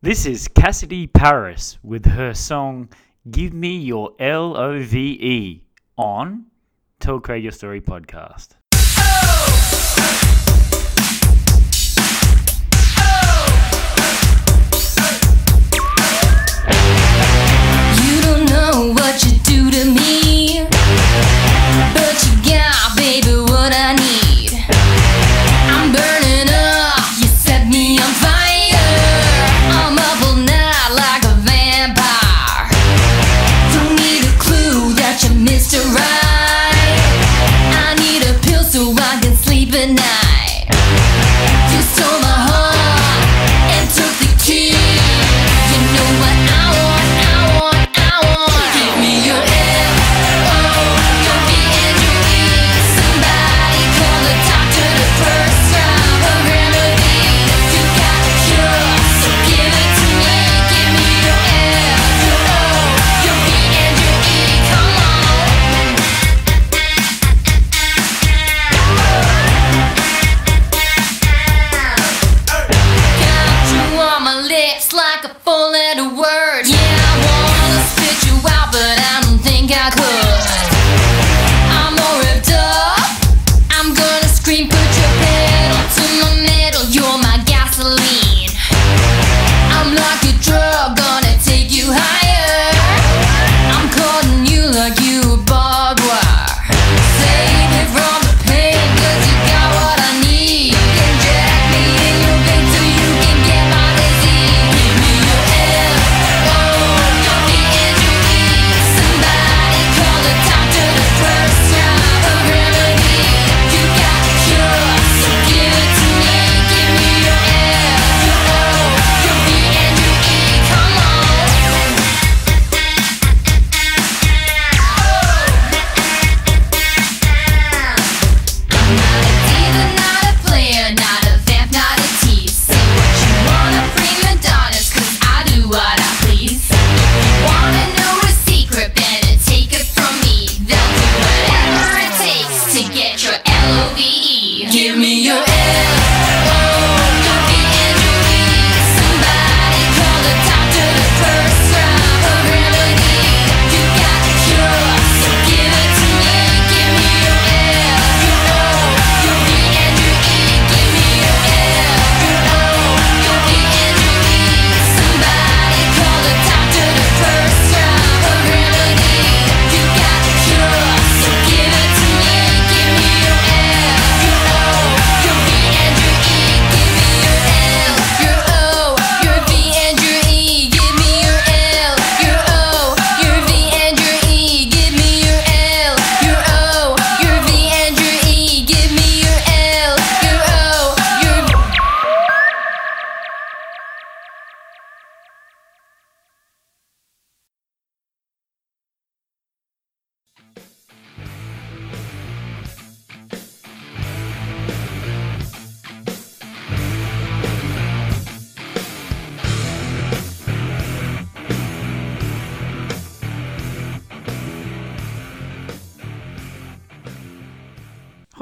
This is Cassidy Paris with her song Give Me Your L O V E on Tell Craig Your Story podcast.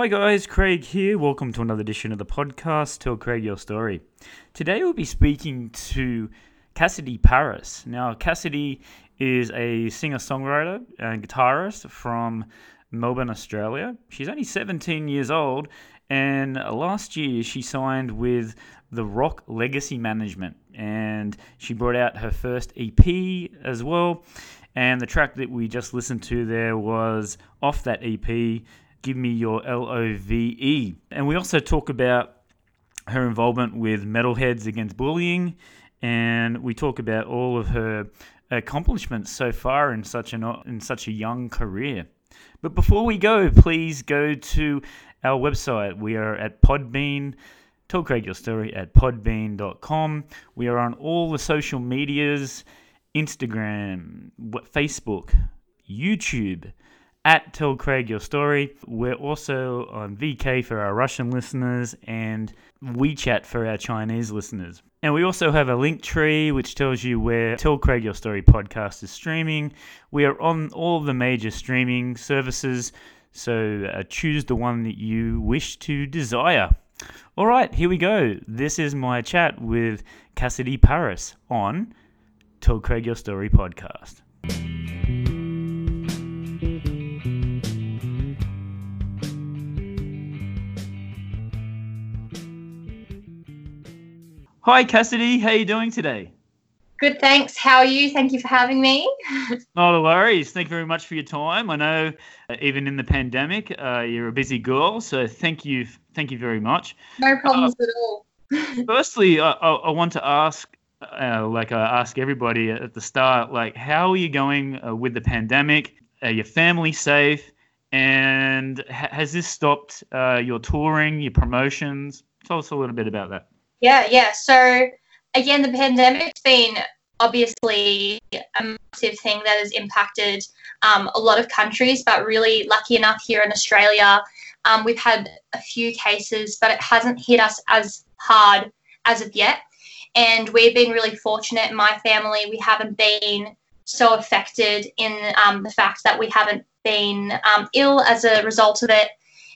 Hi guys, Craig here. Welcome to another edition of the podcast, Tell Craig Your Story. Today we'll be speaking to Cassidy Paris. Now, Cassidy is a singer songwriter and guitarist from Melbourne, Australia. She's only 17 years old, and last year she signed with the Rock Legacy Management, and she brought out her first EP as well. And the track that we just listened to there was off that EP, Give Me Your L O V E. And we also talk about her involvement with Metalheads Against Bullying, and we talk about all of her accomplishments so far in such an in such a young career. But before we go, please go to our website. We are at Podbean. Tell Craig your story at podbean.com. We are on all the social medias Instagram, Facebook, YouTube, at Tell Craig Your Story. We're also on VK for our Russian listeners and WeChat for our Chinese listeners. And we also have a link tree which tells you where Tell Craig Your Story podcast is streaming. We are on all the major streaming services, so uh, choose the one that you wish to desire. All right, here we go. This is my chat with Cassidy Paris on Tell Craig Your Story podcast. Hi Cassidy, how are you doing today? Good, thanks. How are you? Thank you for having me. Not a worries. Thank you very much for your time. I know, uh, even in the pandemic, uh, you're a busy girl, so thank you, thank you very much. No problems at all. Firstly, I, I, I want to ask, uh, like I ask everybody at the start, like how are you going uh, with the pandemic? Are your family safe? And ha- has this stopped uh, your touring, your promotions? Tell us a little bit about that. Yeah, yeah. So again, the pandemic's been obviously a massive thing that has impacted um, a lot of countries, but really lucky enough here in Australia, um, we've had a few cases, but it hasn't hit us as hard as of yet. And we've been really fortunate my family. We haven't been so affected in um, the fact that we haven't been um, ill as a result of it.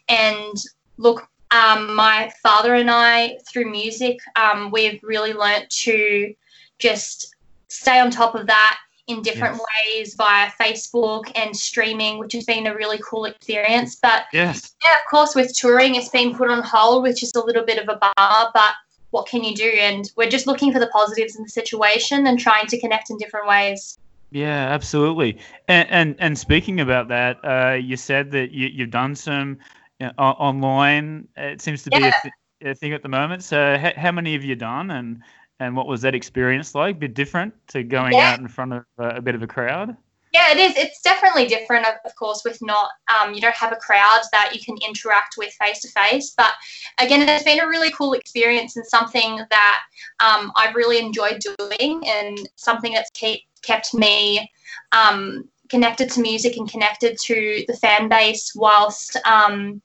And look, um, my father and I, through music, um, we've really learnt to just stay on top of that in different Yes. ways via Facebook and streaming, which has been a really cool experience. But Yes. yeah, of course, with touring, it's been put on hold, which is a little bit of a bummer, but what can you do? And we're just looking for the positives in the situation and trying to connect in different ways. Yeah, absolutely. And and, and speaking about that, uh, you said that you, you've done some you know, online. It seems to be a, th- a thing at the moment. So, h- how many have you done, and and what was that experience like? A bit different to going Yeah. out in front of uh, a bit of a crowd. Yeah, it is. It's definitely different, of, of course, with not, um, you don't have a crowd that you can interact with face to face. But again, it's been a really cool experience and something that um, I've really enjoyed doing and something that's keep, kept me um, connected to music and connected to the fan base whilst um,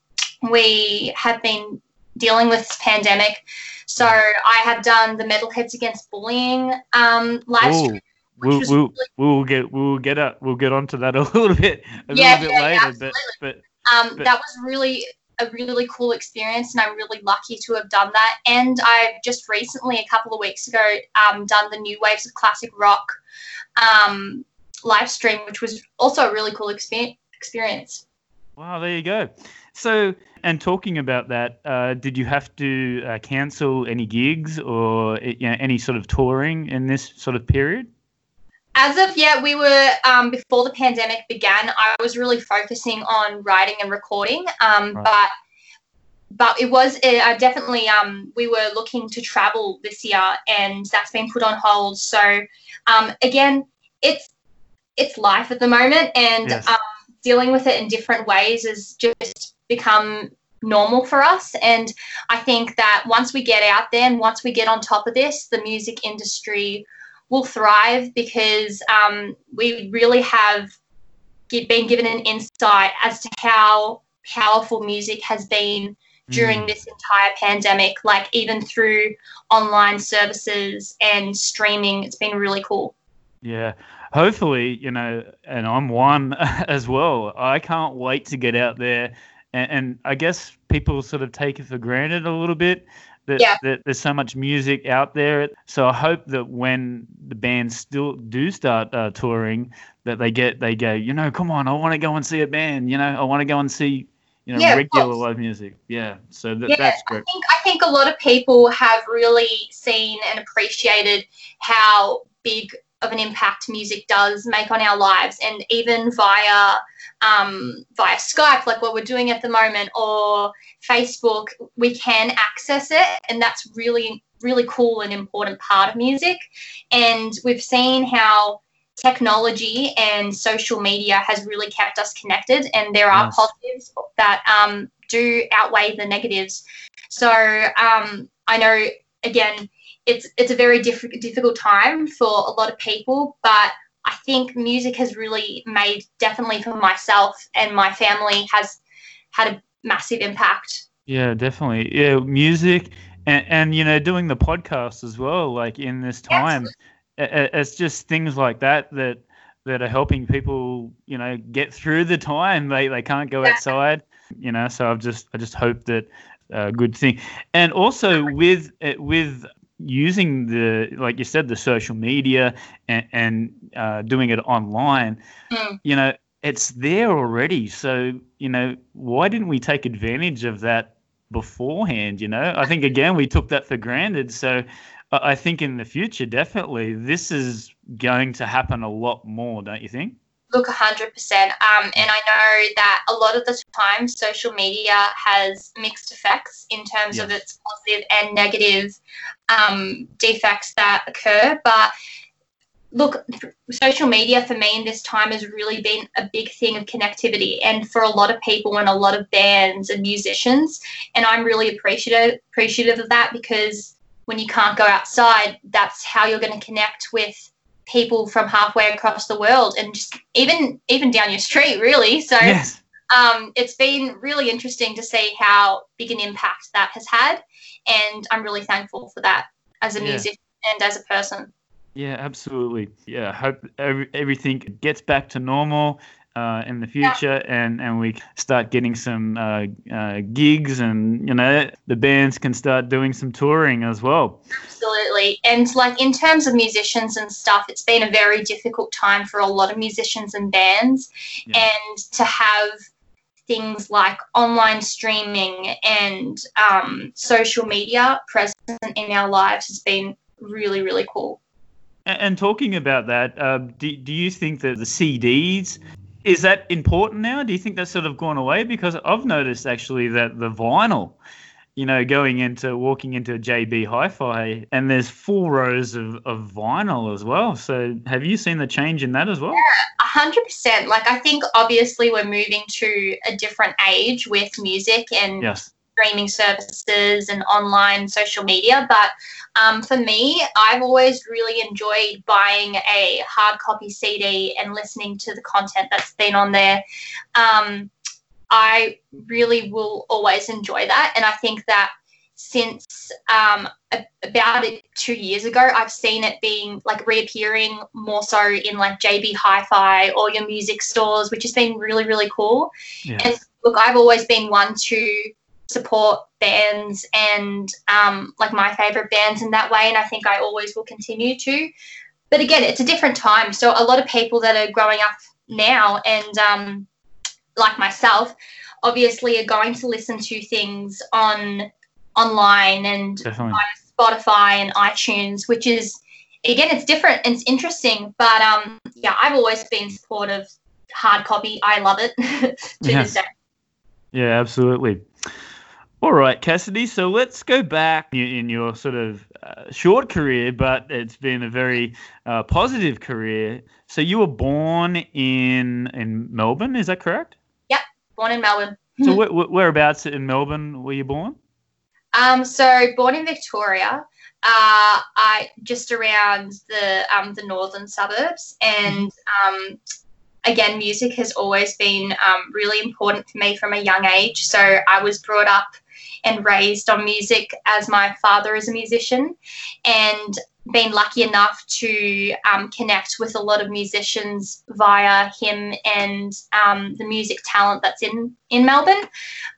we have been dealing with this pandemic. So I have done the Metalheads Against Bullying um, live Ooh, stream. we'll, we'll, really- we'll get we'll get up we'll get onto that a little bit a Yeah, little bit yeah, yeah, later. absolutely. but um, But- that was really a really cool experience and i'm really lucky to have done that and i've just recently a couple of weeks ago um, done the new waves of classic rock um, live stream which was also a really cool expe- experience Wow, there you go. So, and talking about that, uh, did you have to uh, cancel any gigs or uh, you know, any sort of touring in this sort of period? as of yet we were um, before the pandemic began i was really focusing on writing and recording um, Right. but but it was uh, definitely um, we were looking to travel this year and that's been put on hold so um, again it's it's life at the moment and Yes. um, dealing with it in different ways is just become normal for us and i think that once we get out there and once we get on top of this the music industry will thrive because um, we really have been given an insight as to how powerful music has been during Mm. this entire pandemic, like even through online services and streaming. It's been really cool. Yeah. Hopefully, you know, and I'm one as well. I can't wait to get out there. And, and I guess people sort of take it for granted a little bit that, Yeah. that there's so much music out there. So I hope that when the bands still do start uh, touring, that they get, they go, you know, come on, I want to go and see a band. You know, I want to go and see, you know, Yeah, regular live music. Yeah. So th- Yeah, that's I think I think a lot of people have really seen and appreciated how big of an impact music does make on our lives, and even via um, via Skype, like what we're doing at the moment, or Facebook, we can access it, and that's really really cool and important part of music. And we've seen how technology and social media has really kept us connected, and there are Yes. positives that um, do outweigh the negatives. So um, I know again, it's it's a very diff- difficult time for a lot of people, but I think music has really made definitely for myself and my family has had a massive impact. Yeah, definitely. Yeah, music and, and you know doing the podcast as well. Like in this time, i- it's just things like that that that are helping people. You know, get through the time. They they can't go Yeah. outside. You know, so I've just I just hope that a good thing. And also with uh, with using the like you said the social media and, and uh, doing it online, Mm. you know, it's there already. So you know, why didn't we take advantage of that beforehand? You know, I think again we took that for granted. So I I think in the future, definitely, this is going to happen a lot more, don't you think? Look, 100%. Um, and I know that a lot of the time social media has mixed effects in terms of its positive and negative um, defects that occur. But look, social media for me in this time has really been a big thing of connectivity and for a lot of people and a lot of bands and musicians. And I'm really appreciative, appreciative of that because when you can't go outside, that's how you're going to connect with people from halfway across the world and just even even down your street really so Yes. um, it's been really interesting to see how big an impact that has had and i'm really thankful for that as a Yeah. musician and as a person Yeah, absolutely. Yeah, hope every, everything gets back to normal uh, in the future, and and we start getting some uh, uh, gigs, and you know the bands can start doing some touring as well. absolutely and like in terms of musicians and stuff it's been a very difficult time for a lot of musicians and bands Yeah. and to have things like online streaming and um, social media present in our lives has been really really cool And, and talking about that, uh, do do you think that the CDs is that important now? Do you think that's sort of gone away? Because I've noticed actually that the vinyl. You know, going into walking into a JB Hi-Fi, and there's full rows of, of vinyl as well. So, have you seen the change in that as well? A hundred percent. Like I think obviously we're moving to a different age with music and Yes. Streaming services and online social media. But um, for me, I've always really enjoyed buying a hard copy CD and listening to the content that's been on there. Um, I really will always enjoy that, and I think that since um, about two years ago, I've seen it being like reappearing more so in like JB Hi-Fi or your music stores, which has been really really cool. Yes. And look, I've always been one to support bands and um, like my favorite bands in that way, and I think I always will continue to. But again, it's a different time, so a lot of people that are growing up now and um, like myself, obviously are going to listen to things on online and. Spotify and iTunes, which is again it's different and it's interesting. But um, yeah, I've always been supportive hard copy. I love it to Yes. this day. Yeah, absolutely. All right, Cassidy. So let's go back in, your sort of uh, short career, but it's been a very uh, positive career. So you were born in in Melbourne, is that correct? Yep, born in Melbourne. So wh- wh- whereabouts in Melbourne were you born? Um, so born in Victoria, uh, I just around the um, the northern suburbs, and um, again, music has always been um, really important for me from a young age. So I was brought up and raised on music as my father is a musician, and been lucky enough to um, connect with a lot of musicians via him and um, the music talent that's in in Melbourne.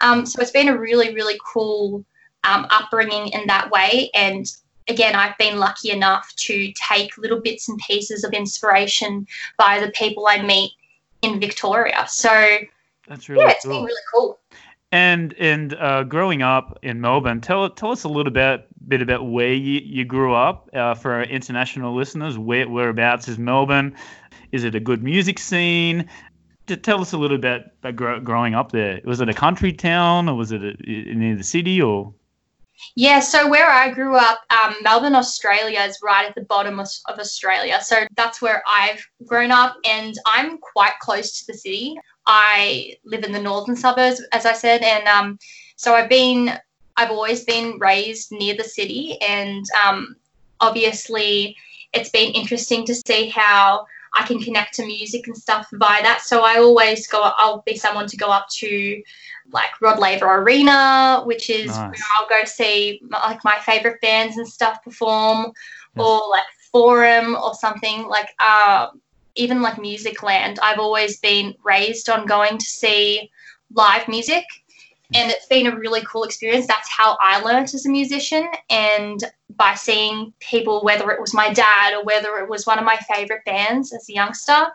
Um, so it's been a really really cool um, upbringing in that way. And again, I've been lucky enough to take little bits and pieces of inspiration by the people I meet in Victoria. So That's really yeah, it's cool. been really cool. And and uh, growing up in Melbourne, tell tell us a little bit bit about where you, you grew up uh, for our international listeners. Where whereabouts is Melbourne? Is it a good music scene? Just tell us a little bit about grow, growing up there. Was it a country town, or was it a, near the city, or Yeah, so where I grew up, um, Melbourne, Australia is right at the bottom of, of Australia. So that's where I've grown up, and I'm quite close to the city. I live in the northern suburbs, as I said, and um, so I've been, I've always been raised near the city, and um, obviously it's been interesting to see how I can connect to music and stuff via that. So I always go, I'll be someone to go up to like Rod Laver Arena, which is Nice. where I'll go see like my favorite bands and stuff perform, Yes. or like Forum or something like uh, even like Music Land. I've always been raised on going to see live music, and it's been a really cool experience. That's how I learned as a musician, and by seeing people, whether it was my dad or whether it was one of my favorite bands as a youngster.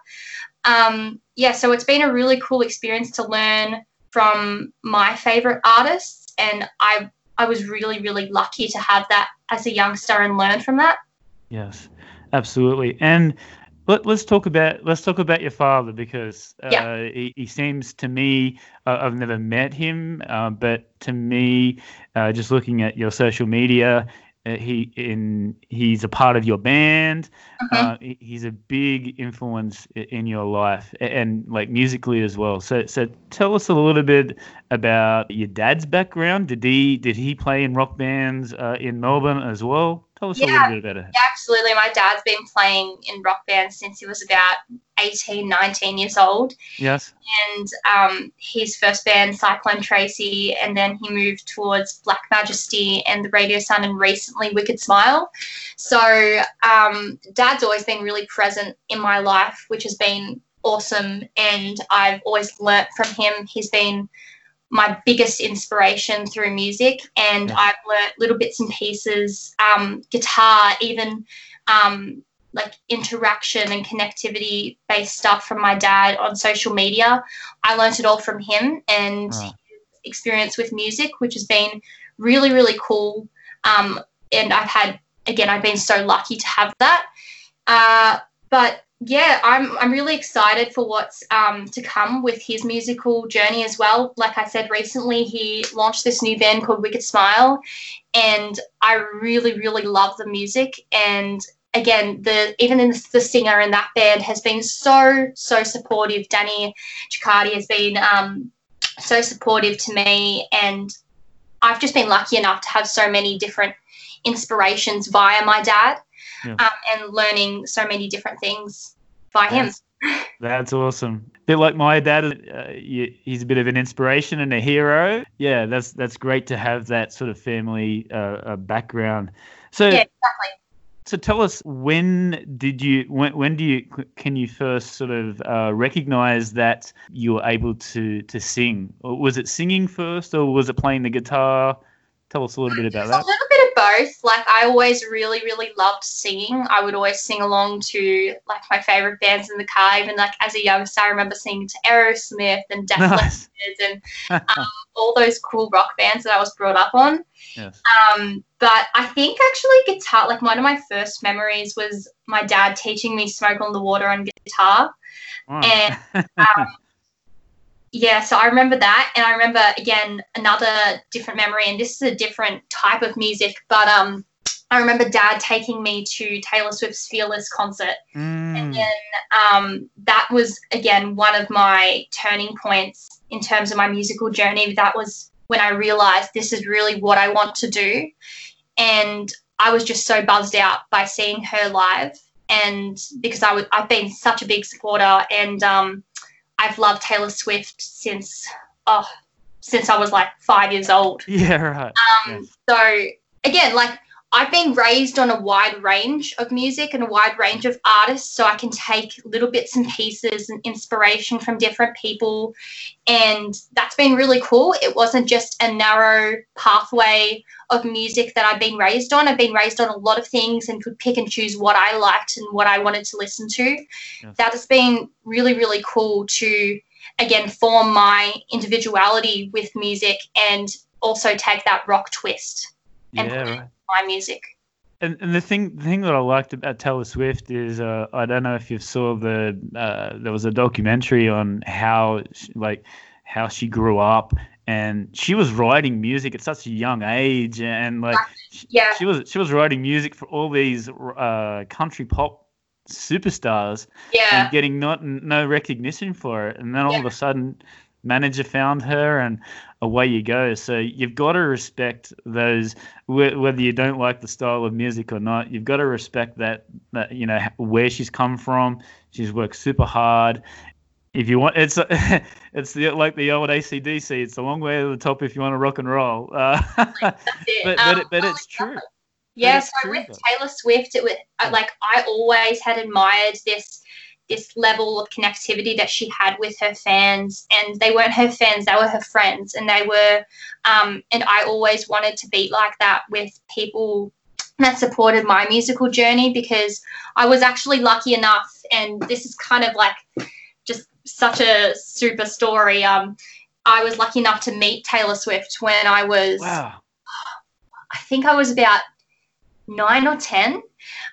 Um, yeah, so it's been a really cool experience to learn from my favorite artists, and I I was really really lucky to have that as a youngster and learn from that. Yes, absolutely. And let, us talk about let's talk about your father because uh, Yeah. he, he seems to me uh, I've never met him, uh, but to me, uh, just looking at your social media, uh, he in he's a part of your band. Mhm. Uh, he- he's a big influence in your life a- and like musically as well. So so tell us a little bit about your dad's background. Did he did he play in rock bands uh, in Melbourne as well? Tell us a Yeah. little bit about it. Yeah, absolutely. My dad's been playing in rock bands since he was about 18, 19 years old. Yes. and um, his first band, Cyclone Tracy, and then he moved towards Black Majesty and the Radio Sun, and recently Wicked Smile. So, um, Dad's always been really present in my life, which has been awesome, and I've always learnt from him. He's been my biggest inspiration through music, and Yeah. I've learnt little bits and pieces, um, guitar, even. Um, like interaction and connectivity based stuff from my dad on social media. I learnt it all from him and his experience with music, which has been really, really cool. Um, and I've had, again, I've been so lucky to have that. Uh, but yeah, I'm, I'm really excited for what's um, to come with his musical journey as well. Like I said recently, he launched this new band called Wicked Smile, and I really, really love the music. And again, the even in the singer in that band has been so so supportive. Danny Cecati has been um, so supportive to me, and I've just been lucky enough to have so many different inspirations via my dad, Yeah. um, and learning so many different things by him. That's, that's awesome. bit like my dad. Uh, he's a bit of an inspiration and a hero. Yeah, that's that's great to have that sort of family uh, uh, background. So, Yeah, exactly. so tell us when did you when when do you can you first sort of uh, recognize that you were able to to sing? Or was it singing first, or was it playing the guitar? Tell us a little bit about that. a little bit of both. Like I always really, really loved singing. I would always sing along to like my favorite bands in the car. Even like as a youngster, I remember singing to Aerosmith and Def Nice. Leppard and um, all those cool rock bands that I was brought up on. yes. Um, but I think actually guitar, like one of my first memories was my dad teaching me "Smoke on the Water" on guitar. Wow. and, um, Yeah, so I remember that, and I remember again another different memory, and this is a different type of music, but um, I remember Dad taking me to Taylor Swift's Fearless concert, Mm, and then um, that was again one of my turning points in terms of my musical journey. That was when I realized this is really what I want to do, and I was just so buzzed out by seeing her live, and because I was I've been such a big supporter, and um, I've loved Taylor Swift since oh since I was like five years old. yeah, right. Um, Yes. So again, like I've been raised on a wide range of music and a wide range of artists, so I can take little bits and pieces and inspiration from different people, and that's been really cool. It wasn't just a narrow pathway of music that I've been raised on. I've been raised on a lot of things and could pick and choose what I liked and what I wanted to listen to. Yes. That has been really, really cool to again form my individuality with music and also take that rock twist and Yeah, right. my music. And, and the thing the thing that I liked about Taylor Swift is uh, I don't know if you saw the uh, there was a documentary on how she, like how she grew up and she was writing music at such a young age and like she, Yeah. she was she was writing music for all these uh, country pop superstars Yeah. and getting not no recognition for it and then all of a sudden manager found her and away you go so you've got to respect those wh- whether you don't like the style of music or not you've got to respect that, that you know where she's come from she's worked super hard if you want it's it's the, like the old acdc it's a long way to the top if you want to rock and roll uh, but it. but, Um, it, but it's true Yeah, it's so with. Taylor Swift, it was uh, like I always had admired this this level of connectivity that she had with her fans and they weren't her fans they were her friends and they were um, and i always wanted to be like that with people that supported my musical journey because i was actually lucky enough and this is kind of like such a super story um, i was lucky enough to meet taylor swift when i was Wow. I think I was about nine or ten. Um,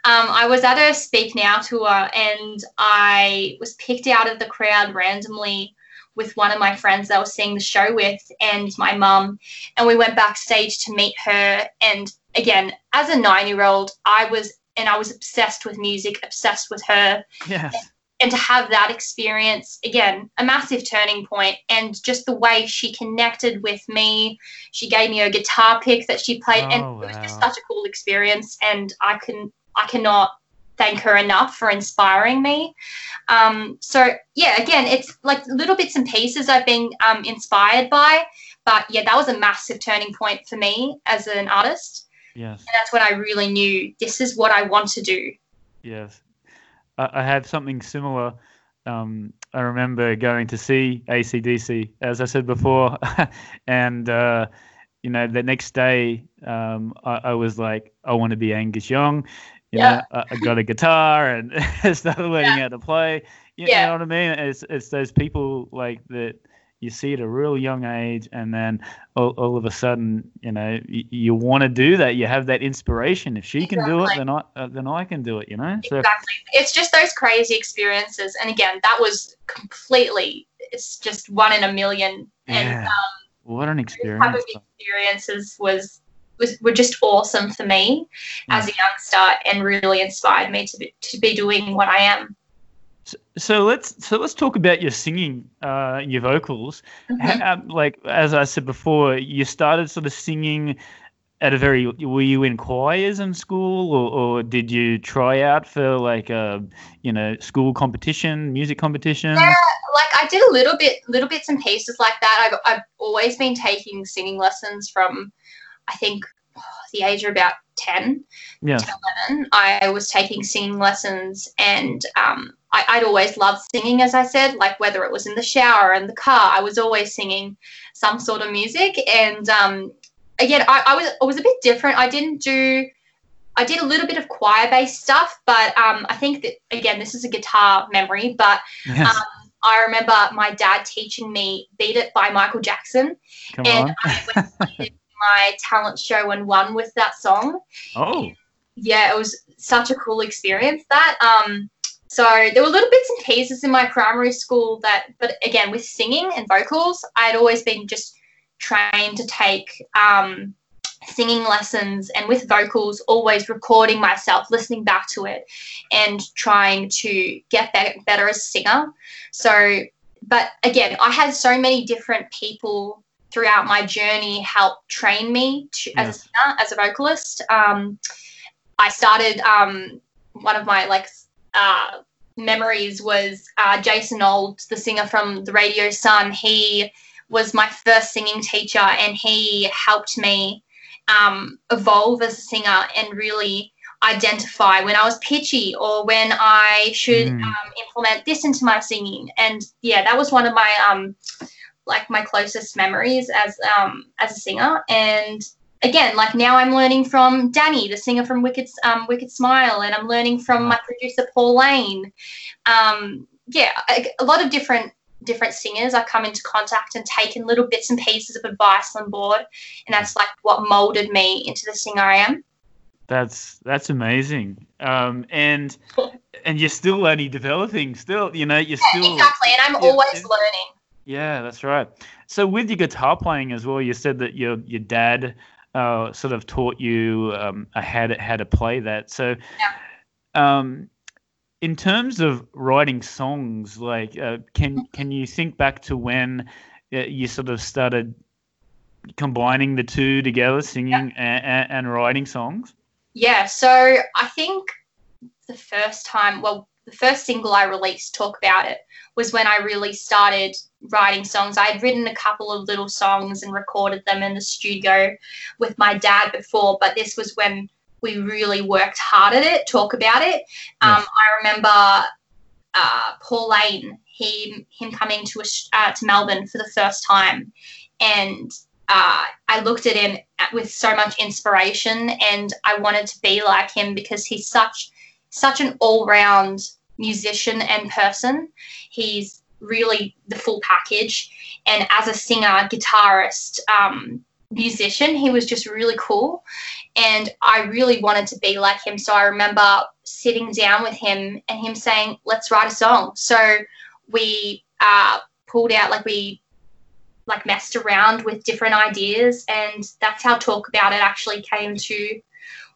I was at a Speak Now tour and I was picked out of the crowd randomly with one of my friends that I was seeing the show with and my mum. And we went backstage to meet her. And again, as a nine year old, I was, and I was obsessed with music, obsessed with her Yes. And to have that experience again a massive turning point and just the way she connected with me. She gave me a guitar pick that she played and Oh, it was just such a cool experience and i can i cannot thank her enough for inspiring me. Um, so yeah again it's like little bits and pieces i've been um, inspired by but yeah that was a massive turning point for me as an artist. Yes. and that's when i really knew this is what i want to do. Yes, I, I had something similar. Um, I remember going to see ACDC, as I said before, and uh, you know the next day um, I, I was like, I want to be Angus Young. You Yeah. know, I, I got a guitar and started learning how to play. You, you Yeah. know what I mean? It's it's those people like that you see at a real young age, and then all, all of a sudden, you know, you, you want to do that. You have that inspiration. If she can do it, then I uh, then I can do it. You know. So exactly it's just those crazy experiences and again that was completely it's just one in a million and yeah, um, what an experience. type of experiences was was were just awesome for me as a youngster and really inspired me to be, to be doing what I am. So, so let's so let's talk about your singing, uh, your vocals. Mhm. Ha- um, like as I said before, you started sort of singing at a very. Were you in choirs in school, or, or did you try out for like a you know school competition, music competition? Yeah. Like I did a little bit, little bits and pieces like that. I've, I've always been taking singing lessons from, I think, the age of about ten. Yes. 11, I was taking singing lessons, and um, I, I'd always loved singing, as I said, like whether it was in the shower, in the car, I was always singing some sort of music. And um, again, I, I was I was a bit different. I didn't do. I did a little bit of choir-based stuff, but um, I think that again, this is a guitar memory. But Yes. um, I remember my dad teaching me "Beat It" by Michael Jackson, Come and on. I went to my talent show and won with that song Oh. yeah, it was such a cool experience that. Um, so there were little bits and pieces in my primary school that, but again, with singing and vocals, I'd always been just trained to take um, singing lessons and with vocals, always recording myself, listening back to it, and trying to get be- better as a singer. So, but again, I had so many different people throughout my journey help train me to, as a singer, as a vocalist. Um, I started um, one of my like uh, memories was uh, Jason Old, the singer from the Radio Sun. He was my first singing teacher, and he helped me um, evolve as a singer and really identify when I was pitchy or when I should Mm. um, implement this into my singing. And yeah, that was one of my um, like my closest memories as um, as a singer. And again, like now I'm learning from Danny, the singer from Wicked um, Wicked Smile, and I'm learning from my producer Paul Laine. Um, yeah, a, a lot of different different singers I come into contact and taken little bits and pieces of advice on board, and that's like what molded me into the singer I am. That's that's amazing. Um, and and you're still only developing. Still, you know, you're still. exactly, and I'm yeah, always yeah. learning. Yeah, that's right. So with your guitar playing as well, you said that your your dad uh, sort of taught you um, how to how to play that. So, um, in terms of writing songs, like uh, can can you think back to when uh, you sort of started combining the two together, singing and, and, and writing songs? Yeah, so I think the first time, well, the first single I released, Talk About It, was when I really started writing songs. I had written a couple of little songs and recorded them in the studio with my dad before, but this was when we really worked hard at it, talk about it. Um, Yes. I remember uh, Paul Laine, he him coming to Aus- uh, to Melbourne for the first time, and uh, I looked at him with so much inspiration, and I wanted to be like him because he's such such an all round musician and person. He's really the full package, and as a singer, guitarist, um, musician, he was just really cool and I really wanted to be like him. So I remember sitting down with him and him saying, "Let's write a song." So we uh, pulled out like we like messed around with different ideas, and that's how talk about it actually came to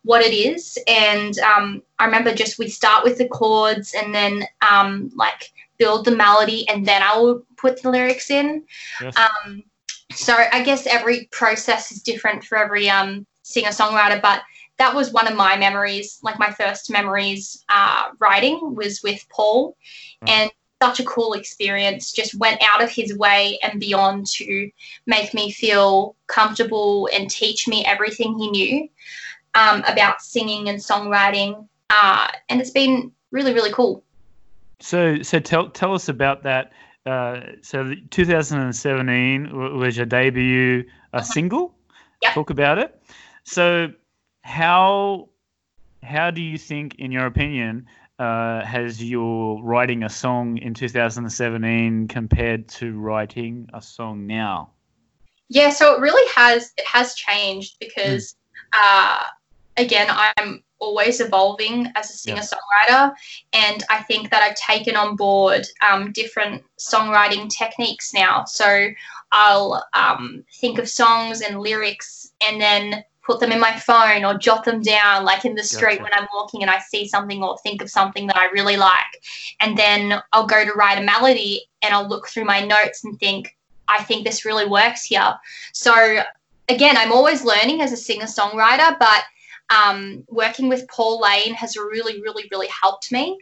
what it is. And um, I remember just we start with the chords and then um, like build the melody, and then I will put the lyrics in. Yes. Um, so I guess every process is different for every um, singer songwriter, but that was one of my memories. Like my first memories uh, writing was with Paul, Mm. and such a cool experience. Just went out of his way and beyond to make me feel comfortable and teach me everything he knew um, about singing and songwriting. Uh, and it's been really, really cool. So, so tell tell us about that. Uh, so, 2017 was your debut uh, single. Yep. Talk about it. So, how how do you think, in your opinion, uh, has your writing a song in 2017 compared to writing a song now? Yeah, so it really has it has changed because uh, again, I'm always evolving as a singer songwriter, and I think that I've taken on board um, different songwriting techniques now. So I'll um, think of songs and lyrics, and then put them in my phone or jot them down, like in the street Gotcha. when I'm walking and I see something or think of something that I really like, and then I'll go to write a melody and I'll look through my notes and think. I think this really works here. So again, I'm always learning as a singer songwriter, but um, working with Paul Laine has really, really, really helped me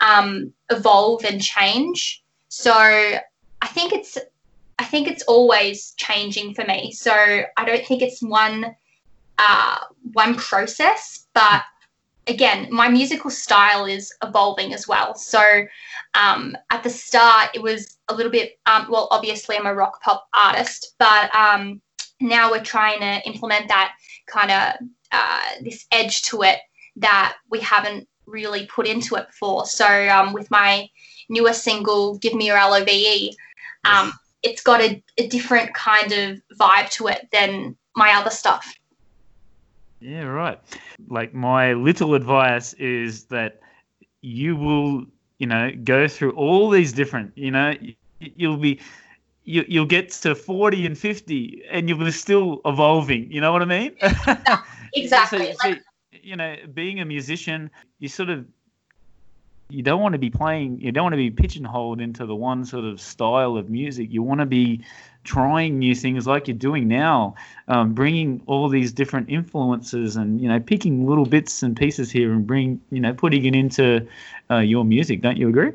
um, evolve and change. So I think it's I think it's always changing for me. So I don't think it's one uh, one process, but again, my musical style is evolving as well. So um, at the start, it was a little bit um, well. Obviously, I'm a rock pop artist, but um, now we're trying to implement that kind of uh, this edge to it that we haven't really put into it before. So um, with my newer single, "Give Me Your Love," um, it's got a, a different kind of vibe to it than my other stuff. Yeah, right. Like my little advice is that you will, you know, go through all these different, you know, you'll be you, you'll get to 40 and 50 and you'll be still evolving, you know what I mean? Exactly. So, so, you know, being a musician, you sort of you don't want to be playing, you don't want to be pigeonholed into the one sort of style of music. You want to be trying new things like you're doing now, um, bringing all these different influences and you know picking little bits and pieces here and bring you know putting it into uh, your music. Don't you agree?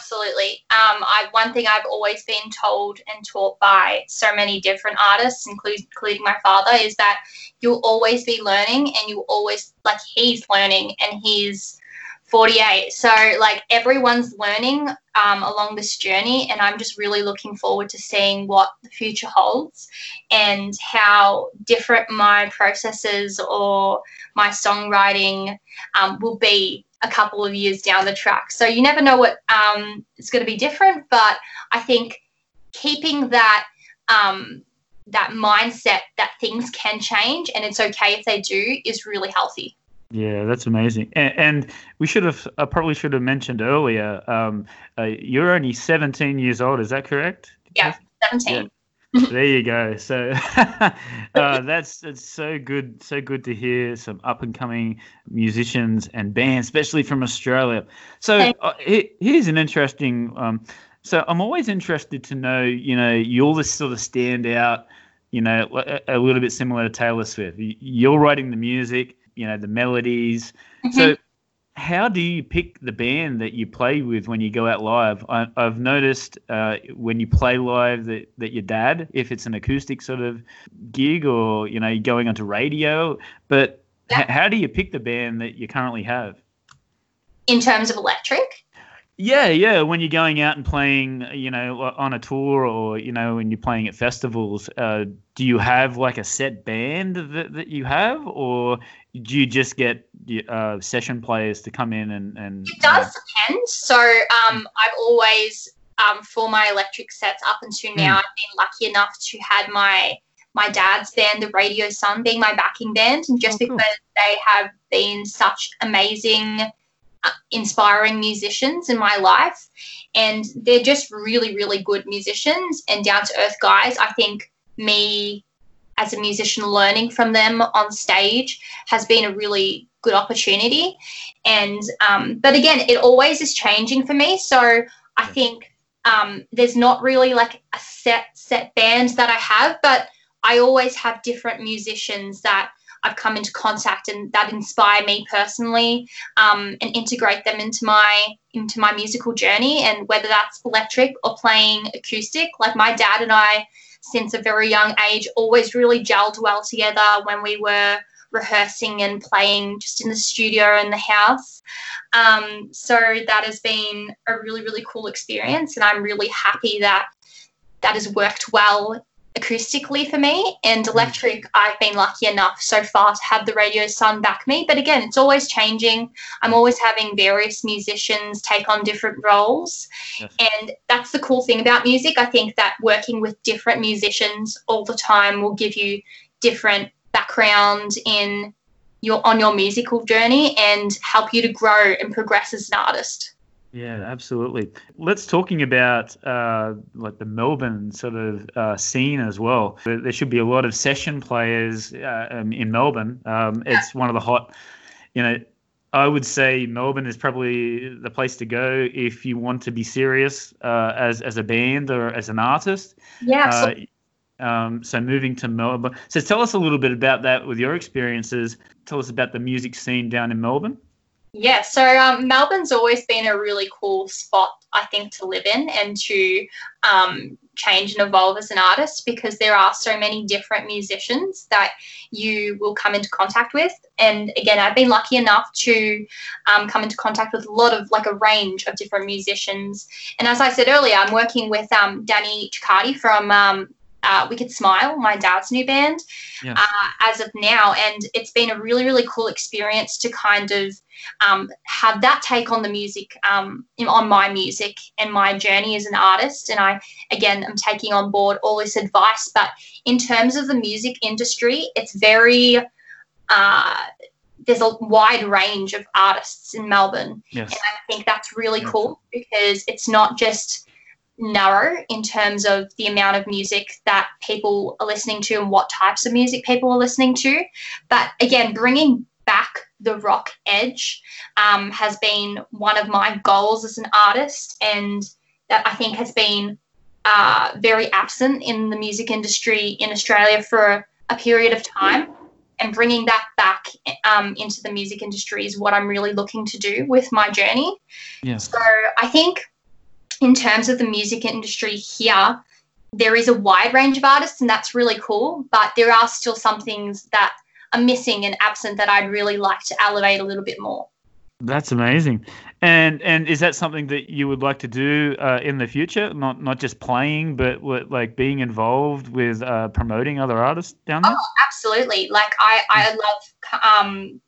Absolutely. Um, I one thing I've always been told and taught by so many different artists, including including my father, is that you'll always be learning, and you always like he's learning, and he's 48. So like everyone's learning um, along this journey, and I'm just really looking forward to seeing what the future holds, and how different my processes or my songwriting um, will be a couple of years down the track. So you never know what um, it's going to be different, but I think keeping that um, that mindset that things can change and it's okay if they do is really healthy. Yeah, that's amazing. And, and we should have, I probably should have mentioned earlier, um, uh, you're only 17 years old, is that correct? Yeah. 17. There you go. So uh, that's that's so good, so good to hear some up and coming musicians and bands, especially from Australia. So uh, here's an interesting. Um, so I'm always interested to know, you know, you're the sort of standout, you know, a, a little bit similar to Taylor Swift. You're writing the music, you know, the melodies. So how do you pick the band that you play with when you go out live? I, I've noticed uh, when you play live that, that your dad, if it's an acoustic sort of gig or you know you're going onto radio, but Yeah. h- how do you pick the band that you currently have? In terms of electric, Yeah, yeah. When you're going out and playing, you know, on a tour, or you know, when you're playing at festivals, uh, do you have like a set band that, that you have, or do you just get uh, session players to come in and and? It does depend. So um, I've always um, for my electric sets up until now, I've been lucky enough to had my my dad's band, the Radio Sun, being my backing band, and just Oh, cool. because they have been such amazing, uh, inspiring musicians in my life, and they're just really, really good musicians and down to earth guys. I think me as a musician learning from them on stage has been a really good opportunity. And um, but again it always is changing for me. So i think um, there's not really like a set set band that i have but i always have different musicians that i've come into contact and that inspire me personally um, and integrate them into my into my musical journey and whether that's electric or playing acoustic like my dad and i since a very young age always really gelled well together when we were rehearsing and playing just in the studio in the house. Um, so that has been a really, really cool experience, and I'm really happy that that has worked well acoustically for me. And mm. electric, I've been lucky enough so far to have the Radio Sun back me. But again, it's always changing. I'm always having various musicians take on different roles. Yes. And that's the cool thing about music. I think that working with different musicians all the time will give you different background in your on your musical journey and help you to grow and progress as an artist. Yeah, absolutely. Let's talking about uh, like the Melbourne sort of uh, scene as well. There, should be a lot of session players uh, um, in Melbourne. Um, it's one of the hot, you know. I would say Melbourne is probably the place to go if you want to be serious uh, as as a band or as an artist. Yeah. Uh, um, so moving to Melbourne. So tell us a little bit about that with your experiences. Tell us about the music scene down in Melbourne. Yeah, so um, Melbourne's always been a really cool spot, I think, to live in and to um, change and evolve as an artist because there are so many different musicians that you will come into contact with. And again, I've been lucky enough to um, come into contact with a lot of like a range of different musicians. And as I said earlier, I'm working with um, Danny Cecati from um, uh, Wicked Smile, my dad's new band, Yeah. uh, as of now. And it's been a really, really cool experience to kind of um, have that take on the music, um, on my music and my journey as an artist. And I, again, I'm taking on board all this advice. But in terms of the music industry, it's very, uh, there's a wide range of artists in Melbourne. Yes. And I think that's really Yeah. cool because it's not just narrow in terms of the amount of music that people are listening to and what types of music people are listening to. But again, bringing back the rock edge um, has been one of my goals as an artist, and that I think has been uh, very absent in the music industry in Australia for a period of time. And bringing that back um, into the music industry is what I'm really looking to do with my journey. Yes. So I think in terms of the music industry here, there is a wide range of artists, and that's really cool. But there are still some things that are missing and absent that I'd really like to elevate a little bit more. That's amazing. And and is that something that you would like to do uh, in the future? Not not just playing, but what, like being involved with uh, promoting other artists down there. Oh, absolutely. Like I, I love um,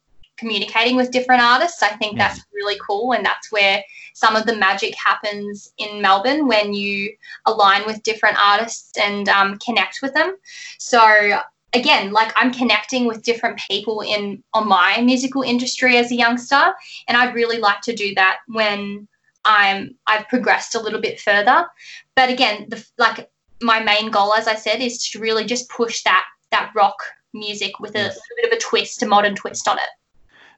communicating with different artists. I think Yeah. that's really cool, and that's where some of the magic happens in Melbourne when you align with different artists and um, connect with them. So again, like I'm connecting with different people in on my musical industry as a youngster, and I'd really like to do that when I'm I've progressed a little bit further. But again, the like my main goal, as I said, is to really just push that that rock music with a Yes. little bit of a twist, a modern twist on it.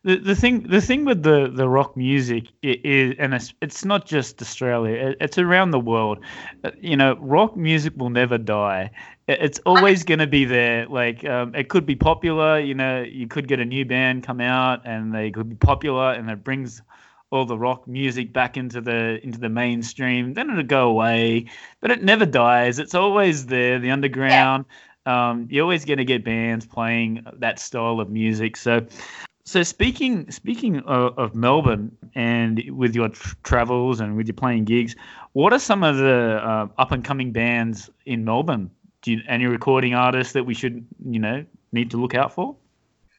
The, the thing the thing with the, the rock music is and it's, it's not just Australia it's around the world. Uh, you know rock music will never die. It's always going to be there. Like um, it could be popular you know you could get a new band come out and they could be popular and it brings all the rock music back into the into the mainstream. Then it'll go away but it never dies. It's always there the underground. Um, you're always going to get bands playing that style of music. So So speaking speaking of, of Melbourne and with your tr- travels and with your playing gigs, what are some of the uh, up and coming bands in Melbourne? Do you, any recording artists that we should you know need to look out for?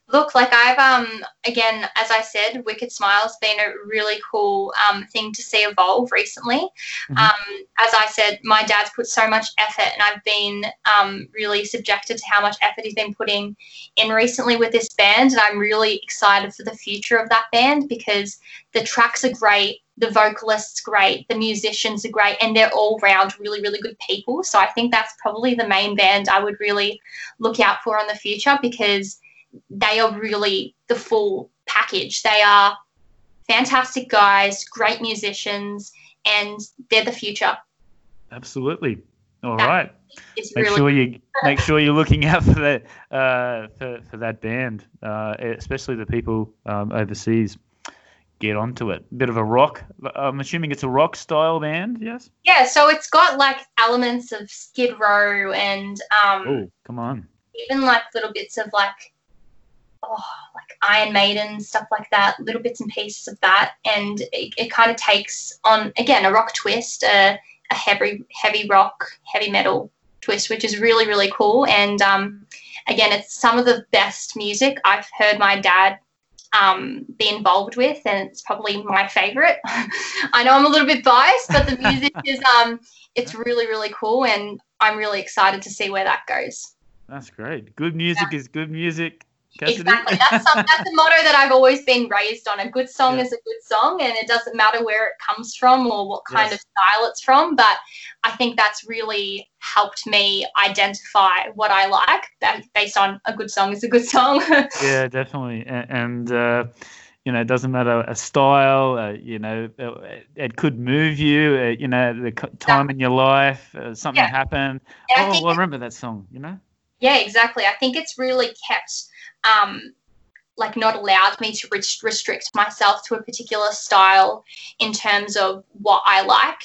Look, like I've um again, as I said, Wicked Smile's been a really cool um thing to see evolve recently. Mhm. Um, as I said, my dad's put so much effort, and I've been um really subjected to how much effort he's been putting in recently with this band, and I'm really excited for the future of that band because the tracks are great, the vocalists great, the musicians are great, and they're all round really, really good people. So I think that's probably the main band I would really look out for in the future because they are really the full package. They are fantastic guys, great musicians, and they're the future. Absolutely. All That- right. Make really sure you make sure you're looking out for that uh, for, for that band, uh, especially the people um, overseas. Get onto it. Bit of a rock. I'm assuming it's a rock style band. Yes. yeah. So it's got like elements of Skid Row and um, Oh, come on. even like little bits of like oh like Iron Maiden stuff like that, little bits and pieces of that, and it, it kind of takes on again a rock twist, a, a heavy heavy rock, heavy metal twist, which is really really cool. And um, again, it's some of the best music I've heard my dad um, be involved with, and it's probably my favorite. I know I'm a little bit biased, but the music is um, it's really really cool, and I'm really excited to see where that goes. That's great. Good music is good music. Cassidy. Exactly. That's some, that's a motto that I've always been raised on. A good song Yeah. is a good song, and it doesn't matter where it comes from or what kind Yes. of style it's from. But I think that's really helped me identify what I like ba- based on a good song is a good song. yeah, definitely. And, uh, you know, it doesn't matter a style. Uh, you know, uh, it could move you. Uh, you know, the time in your life, uh, something Yeah. happened. And Oh, think well, I remember that song. You know. Yeah, exactly. I think it's really kept, um, like, not allowed me to rest- restrict myself to a particular style in terms of what I like.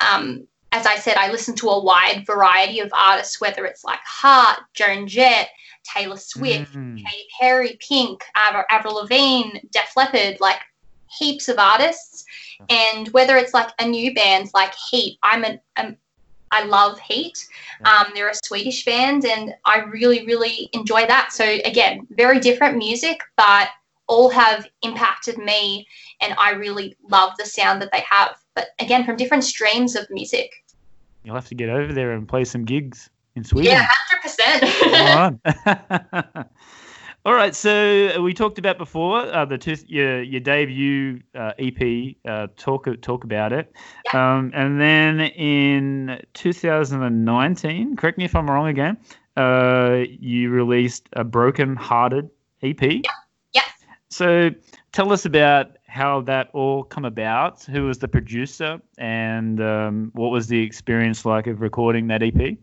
Um, as I said, I listen to a wide variety of artists, whether it's like Heart, Joan Jett, Taylor Swift, Mm. Katy Perry, Pink, Avril, Avril Lavigne, Def Leppard, like heaps of artists. And whether it's like a new band like Heat, I'm an, um, I love Heat. Um, they're a Swedish band, and I really, really enjoy that. So again, very different music, but all have impacted me, and I really love the sound that they have. But again, from different streams of music. You'll have to get over there and play some gigs in Sweden. Yeah, hundred percent. All right, so we talked about before uh, the two, your your debut uh, EP. Uh, talk talk about it, um, and then in 2019, correct me if I'm wrong again. Uh, you released a Broken Hearted EP. Yeah. So tell us about how that all come about. Who was the producer, and um, what was the experience like of recording that EP?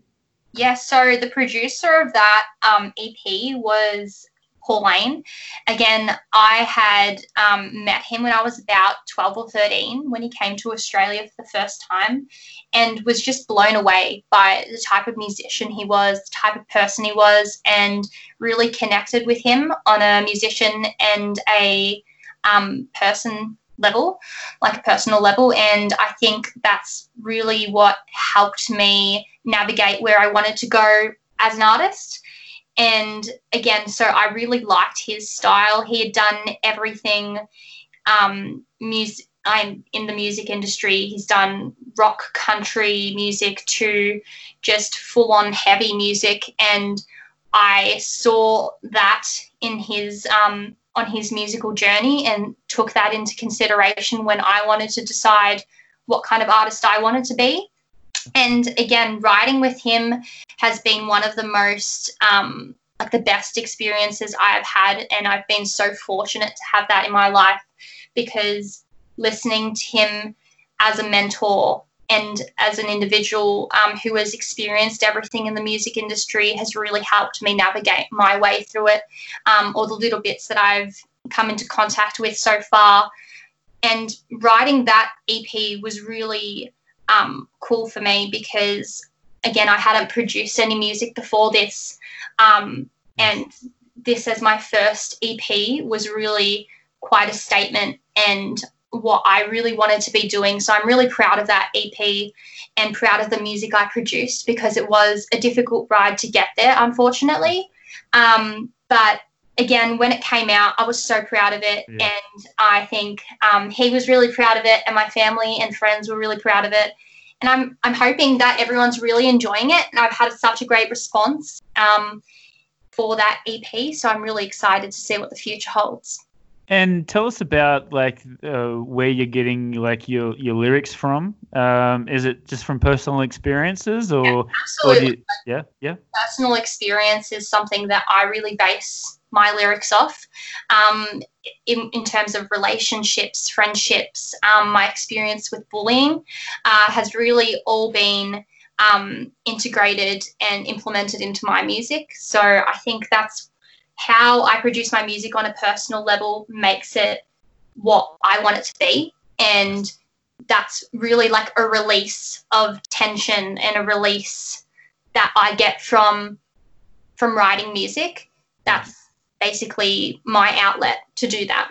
Yeah, so the producer of that um, EP was Paul Laine. Again, I had um, met him when I was about 12 or 13 when he came to Australia for the first time and was just blown away by the type of musician he was, the type of person he was, and really connected with him on a musician and a um, person level, like a personal level. And I think that's really what helped me navigate where I wanted to go as an artist. And again, so I really liked his style. He had done everything um, music. I'm in the music industry. He's done rock, country music to just full on heavy music, and I saw that in his um, on his musical journey and took that into consideration when I wanted to decide what kind of artist I wanted to be. And again, writing with him has been one of the most um, like the best experiences I've had, and I've been so fortunate to have that in my life because listening to him as a mentor and as an individual um, who has experienced everything in the music industry has really helped me navigate my way through it, um, or the little bits that I've come into contact with so far. And writing that EP was really um, cool for me because, again, I hadn't produced any music before this. Um, and this as my first EP was really quite a statement and what I really wanted to be doing. So I'm really proud of that EP and proud of the music I produced because it was a difficult ride to get there, unfortunately. Um, but again, when it came out, I was so proud of it. Yeah. And I think um, he was really proud of it, and my family and friends were really proud of it. And I'm, I'm hoping that everyone's really enjoying it. And I've had such a great response um, for that EP. So I'm really excited to see what the future holds. And tell us about like uh, where you're getting like your, your lyrics from. Um, is it just from personal experiences, or, or do Absolutely. you, yeah, yeah, personal experience is something that I really base my lyrics off. Um, in, in terms of relationships, friendships, um, my experience with bullying uh, has really all been um, integrated and implemented into my music. So I think that's how I produce my music on a personal level makes it what I want it to be. And that's really like a release of tension and a release that I get from from writing music. That's basically my outlet to do that.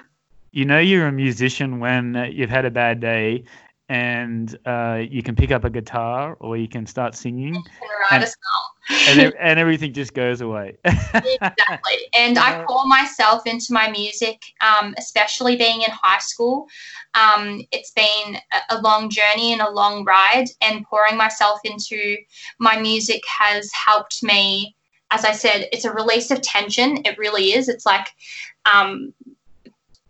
you know you're a musician when you've had a bad day and uh, you can pick up a guitar or you can start singing And And- and, and everything just goes away. exactly. And I pour myself into my music, um, especially being in high school. Um, it's been a long journey and a long ride, and pouring myself into my music has helped me. As I said, it's a release of tension. It really is. It's like, um,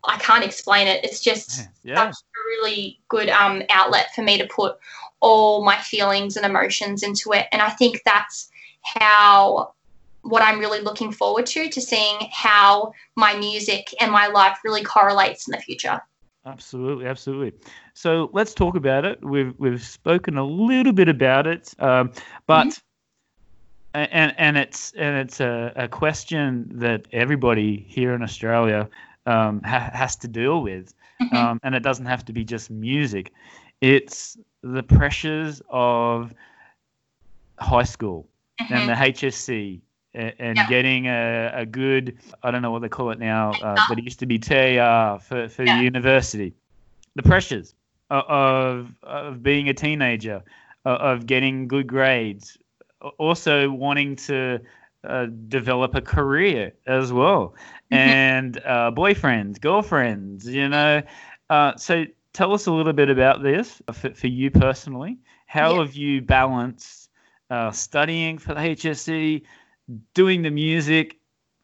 I can't explain it. It's just yeah. such a really good um, outlet for me to put all my feelings and emotions into it. And I think that's how what I'm really looking forward to, to seeing how my music and my life really correlates in the future. Absolutely, absolutely. So let's talk about it. We've we've spoken a little bit about it, um, but Mm-hmm. And and it's and it's a, a question that everybody here in Australia um, ha- has to deal with, Mhm. um, and it doesn't have to be just music. It's the pressures of high school and the HSC and, and Yeah. getting a, a good, I don't know what they call it now, uh, but it used to be TAR for, for Yeah. university. The pressures of, of being a teenager, of getting good grades, also wanting to uh, develop a career as well, Mhm. and uh, boyfriends, girlfriends, you know. Uh, so tell us a little bit about this for, for you personally. How Yeah. have you balanced uh, studying for the HSC, doing the music,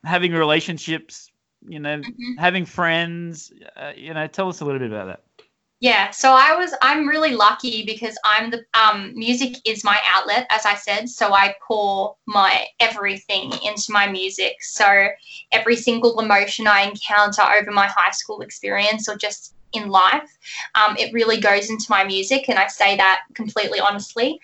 having relationships, you know, Mhm. having friends? Uh, you know, tell us a little bit about that. Yeah, so I was I'm really lucky because I'm the um music is my outlet as I said, so I pour my everything into my music. So every single emotion I encounter over my high school experience or just in life, um, it really goes into my music, and I say that completely honestly.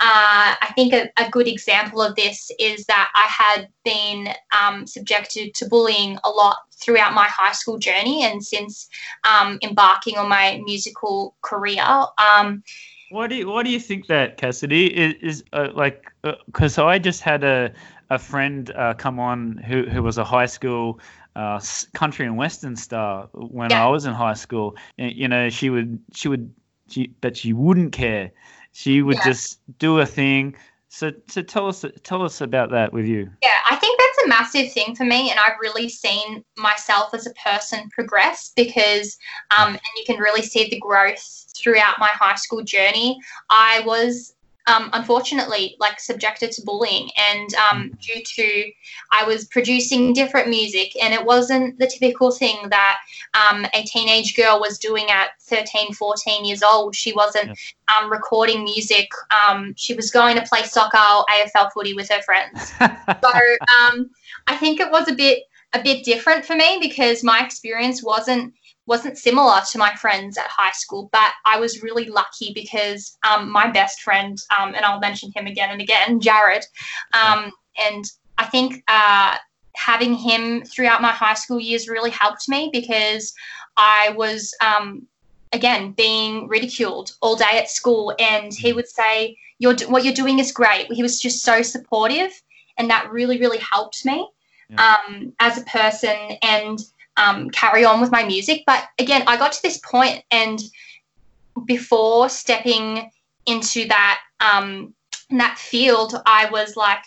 Uh, I think a, a good example of this is that I had been um, subjected to bullying a lot throughout my high school journey, and since um, embarking on my musical career. Um, Why do you, why do you think that, Cassidy? Is, is uh, like because I just had a a friend uh, come on who who was a high school uh, country and western star when Yeah. I was in high school. You know, she would she would she but she wouldn't care. She would Yeah. just do a thing. So so tell us tell us about that with you. yeah, I think that's a massive thing for me, and I've really seen myself as a person progress because, um, and you can really see the growth throughout my high school journey. I was. Um, unfortunately, like subjected to bullying, and um, due to I was producing different music, and it wasn't the typical thing that um, a teenage girl was doing at 13, 14 years old. She wasn't um, recording music. Um, she was going to play soccer or AFL footy with her friends. So um, I think it was a bit a bit different for me because my experience wasn't wasn't similar to my friends at high school. But I was really lucky because um, my best friend, um, and I'll mention him again and again, Jared, um, and I think uh, having him throughout my high school years really helped me because I was um, again being ridiculed all day at school, and he would say, "You're what you're doing is great." He was just so supportive, and that really really helped me. um, as a person and um, carry on with my music. But again, I got to this point, and before stepping into that um, in that field, I was like,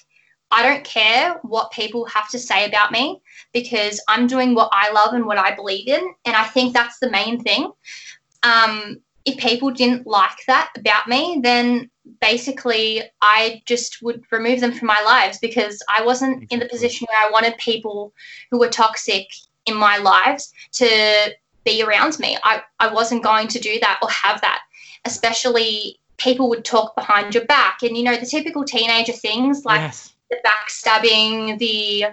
I don't care what people have to say about me because I'm doing what I love and what I believe in, and I think that's the main thing. Um, if people didn't like that about me, then basically I just would remove them from my lives because I wasn't in the position where I wanted people who were toxic in my lives to be around me. I, I wasn't going to do that or have that, especially people would talk behind your back and, you know, the typical teenager things like yes. the backstabbing, the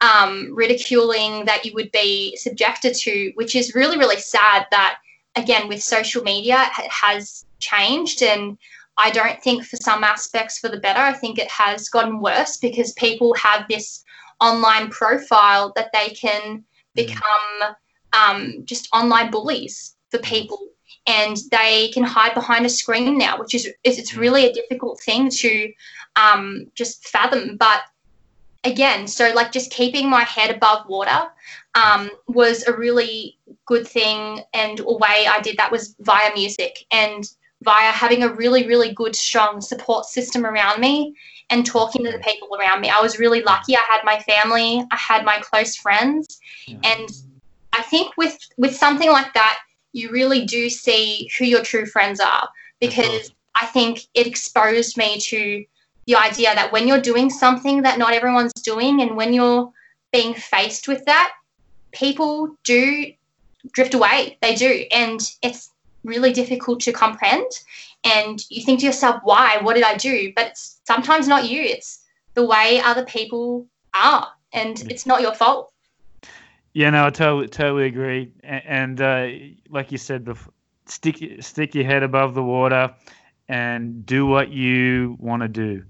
um, ridiculing that you would be subjected to, which is really, really sad that, again, with social media, it has changed. And I don't think for some aspects for the better. I think it has gotten worse because people have this online profile that they can become um, just online bullies for people and they can hide behind a screen now which is it's really a difficult thing to um, just fathom but again so like just keeping my head above water um, was a really good thing and a way i did that was via music and via having a really really good strong support system around me and talking to the people around me. I was really lucky. I had my family. I had my close friends. Yeah. and i think with with something like that you really do see who your true friends are because i think it exposed me to the idea that when you're doing something that not everyone's doing and when you're being faced with that people do drift away. They do. And it's really difficult to comprehend. And you think to yourself why? What did i do? But it's sometimes not you. It's the way other people are. And it's not your fault. Yeah, no, I totally totally agree. A- And uh, like you said before, stick stick your head above the water and do what you want to do.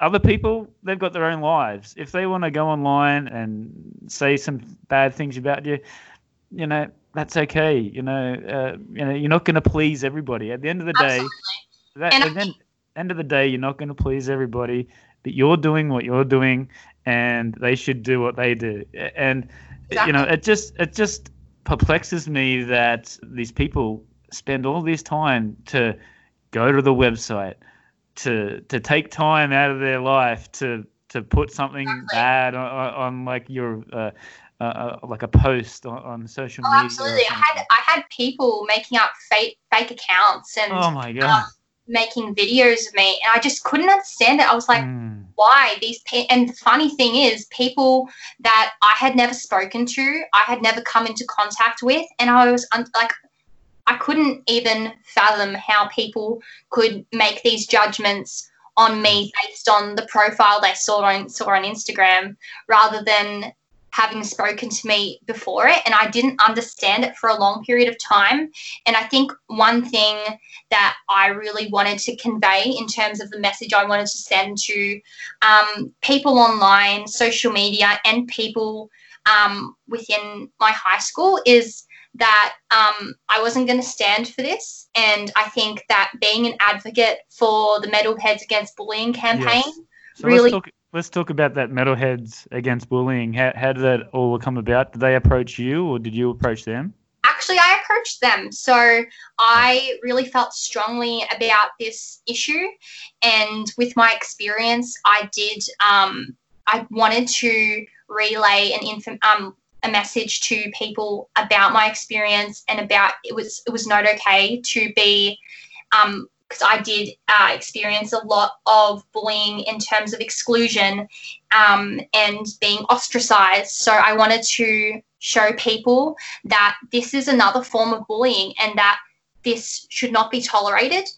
Other people, they've got their own lives. If they want to go online and say some bad things about you, you know that's okay. You know, uh, you know you're not going to please everybody. At the end of the day, Absolutely. that, And at the end, end of the day, you're not going to please everybody. But you're doing what you're doing, and they should do what they do. And you know, it just it just perplexes me that these people spend all this time to go to the website, to to take time out of their life to to put something Exactly. bad on, on, on like your uh, uh, uh, like a post on, on social Oh, media. absolutely. I had I had people making up fake fake accounts and Oh my god. making videos of me, and I just couldn't understand it. I was like, Mm. why these pe- and the funny thing is people that i had never spoken to i had never come into contact with and i was un- like i couldn't even fathom how people could make these judgments on me based on the profile they saw on saw on instagram rather than having spoken to me before it and i didn't understand it for a long period of time and i think one thing that I really wanted to convey in terms of the message I wanted to send to um, people online, social media, and people um, within my high school is that um, I wasn't going to stand for this. And I think that being an advocate for the Metalheads Against Bullying campaign, Yes. So really- let's talk. Let's talk about that metalheads against bullying. How, how did that all come about? Did they approach you, or did you approach them? actually I approached them. So I really felt strongly about this issue, and with my experience, I did. Um, I wanted to relay an info, um, a message to people about my experience and about it was it was not okay to be. Um, because I did uh, experience a lot of bullying in terms of exclusion um, and being ostracized. So I wanted to show people that this is another form of bullying and that this should not be tolerated.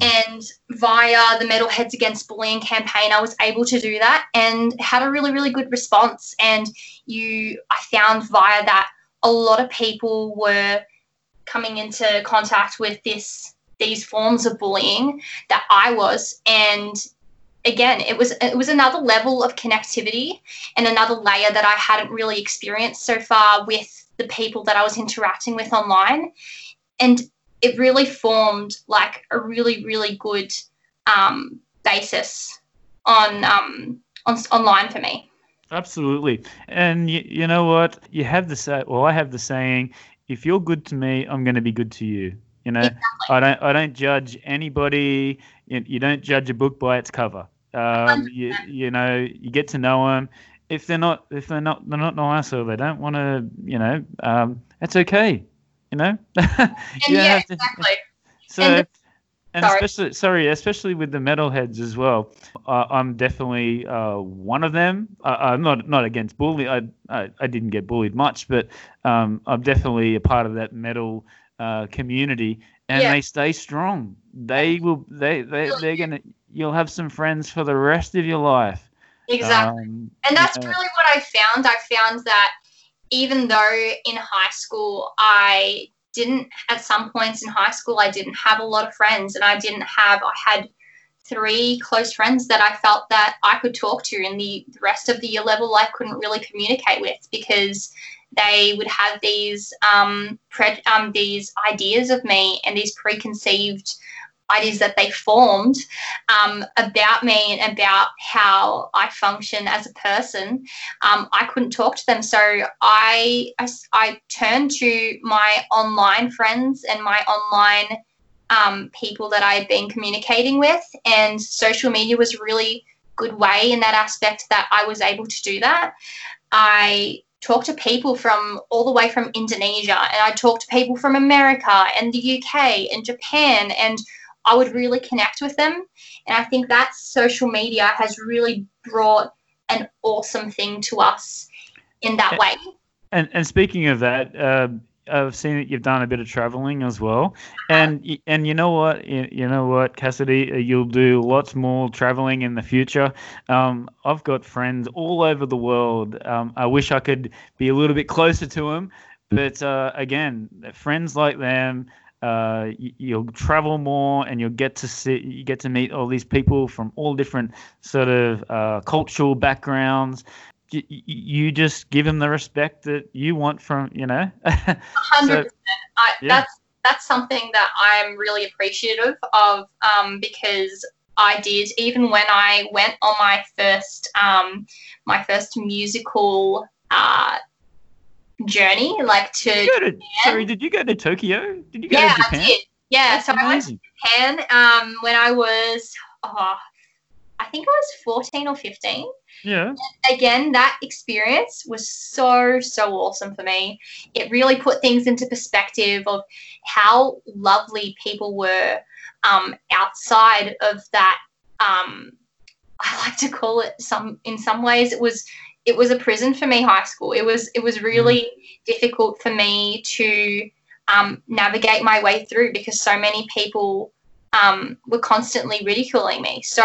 And via the Metalheads Against Bullying campaign, I was able to do that and had a really, really good response. And you, I found via that a lot of people were coming into contact with this these forms of bullying that I was, and again, it was it was another level of connectivity and another layer that I hadn't really experienced so far with the people that I was interacting with online. And it really formed like a really, really good um, basis on, um, on online for me. Absolutely. And you, you know what? You have the say. Well, I have the saying: if you're good to me, I'm going to be good to you. You know, Exactly. I don't. I don't judge anybody. You, you don't judge a book by its cover. Um, you, you know, you get to know them. If they're not, if they're not, they're not nice or they don't want to, you know, um, it's okay. You know. You yeah, have to- exactly. so, And and, sorry. especially sorry, especially with the metalheads as well. Uh, I'm definitely uh, one of them. Uh, I'm not not against bullying. I, I I didn't get bullied much, but um, I'm definitely a part of that metal uh, community, and Yeah. they stay strong. They will. They they they're gonna. You'll have some friends for the rest of your life. Exactly. Um, And that's really what I found. I found that even though in high school I didn't, at some points in high school, I didn't have a lot of friends, and I didn't have, I had three close friends that I felt that I could talk to, and the, the rest of the year level I couldn't really communicate with because they would have these um, pre- um these ideas of me and these preconceived ideas that they formed um, about me and about how I function as a person, um, I couldn't talk to them. So I, I, I turned to my online friends and my online um, people that I had been communicating with, and social media was a really good way in that aspect that I was able to do that. I talked to people from all the way from Indonesia, and I talk to people from America and the UK and Japan, and I would really connect with them. And I think that social media has really brought an awesome thing to us in that way. And and speaking of that, uh, I've seen that you've done a bit of traveling as well, and and you know what, you, you know what, Cassidy, uh, you'll do lots more traveling in the future. Um, I've got friends all over the world. Um, I wish I could be a little bit closer to them, but uh, again, friends like them. Uh, y- you'll travel more and you'll get to see you get to meet all these people from all different sort of uh, cultural backgrounds you just give them the respect that you want from you know hundred percent. I yeah. That's that's something that I'm really appreciative of um, because I did even when I went on my first um, my first musical uh, journey, like to Did you go to, sorry did you go to tokyo did you go yeah, to japan Yeah, I did. Yeah, That's so I went to. Japan um, when I was oh, I think I was 14 or 15 yeah again, that experience was so, so awesome for me. It really put things into perspective of how lovely people were um, outside of that. Um, I like to call it some. In some ways, it was it was a prison for me. High school. It was it was really difficult for me to um, navigate my way through because so many people um, were constantly ridiculing me. So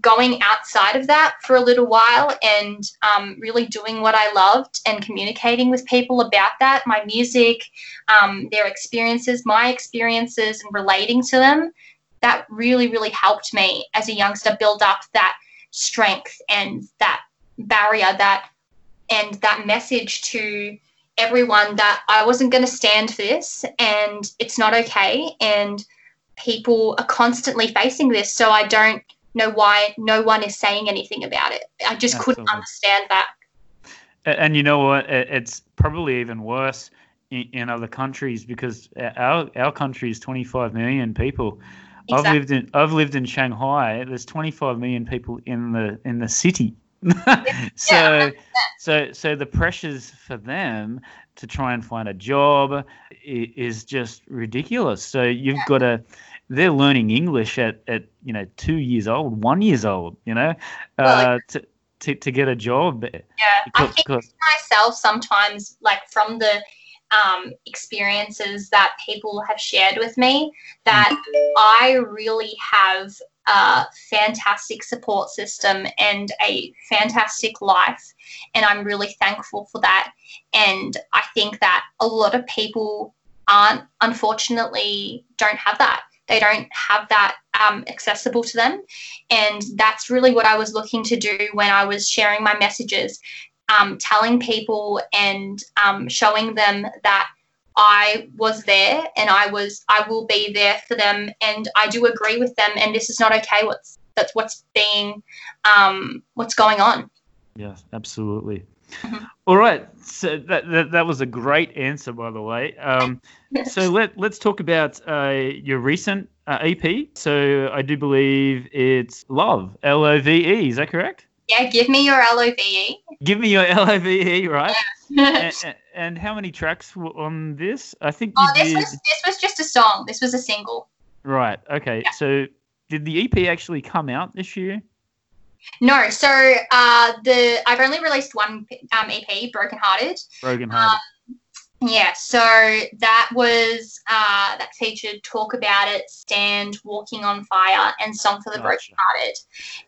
going outside of that for a little while and um, really doing what I loved and communicating with people about that, my music, um, their experiences, my experiences, and relating to them, that really, really helped me as a youngster build up that strength and that barrier that and that message to everyone that I wasn't going to stand for this and it's not okay and people are constantly facing this so I don't know why no one is saying anything about it. I just couldn't understand that. And you know what? It's probably even worse in, other countries because our our country is 25 million people. I've lived in i've lived in shanghai. There's 25 million people in the in the city. So so so the pressures for them to try and find a job is just ridiculous. So you've got to they're learning english at at you know two years old one years old you know Well, uh, to, to to get a job Yeah, I think because myself sometimes, like from the um, experiences that people have shared with me, that I really have a fantastic support system and a fantastic life. And I'm really thankful for that. And I think that a lot of people aren't, unfortunately, don't have that. They don't have that um, accessible to them. And that's really what I was looking to do when I was sharing my messages um, telling people and um, showing them that I was there and I was I will be there for them and I do agree with them and this is not okay what's that's what's being um, what's going on Yes, absolutely. All right, so that, that that was a great answer, by the way. Um, so let let's talk about uh, your recent uh, EP. So I do believe it's Love, L O V E. Is that correct? Yeah, give me your LOVE. Give me your L O V E, right? oh, and, and how many tracks were on this? I think you this did. was this was just a song. This was a single. Right. Okay. Yeah. So did the EP actually come out this year? No, so uh, the I've only released one um, EP, Broken Hearted. Broken Hearted. Yeah, so that was uh, that featured Talk About It, Stand, Walking on Fire, and Song for the Gotcha. Broken Hearted.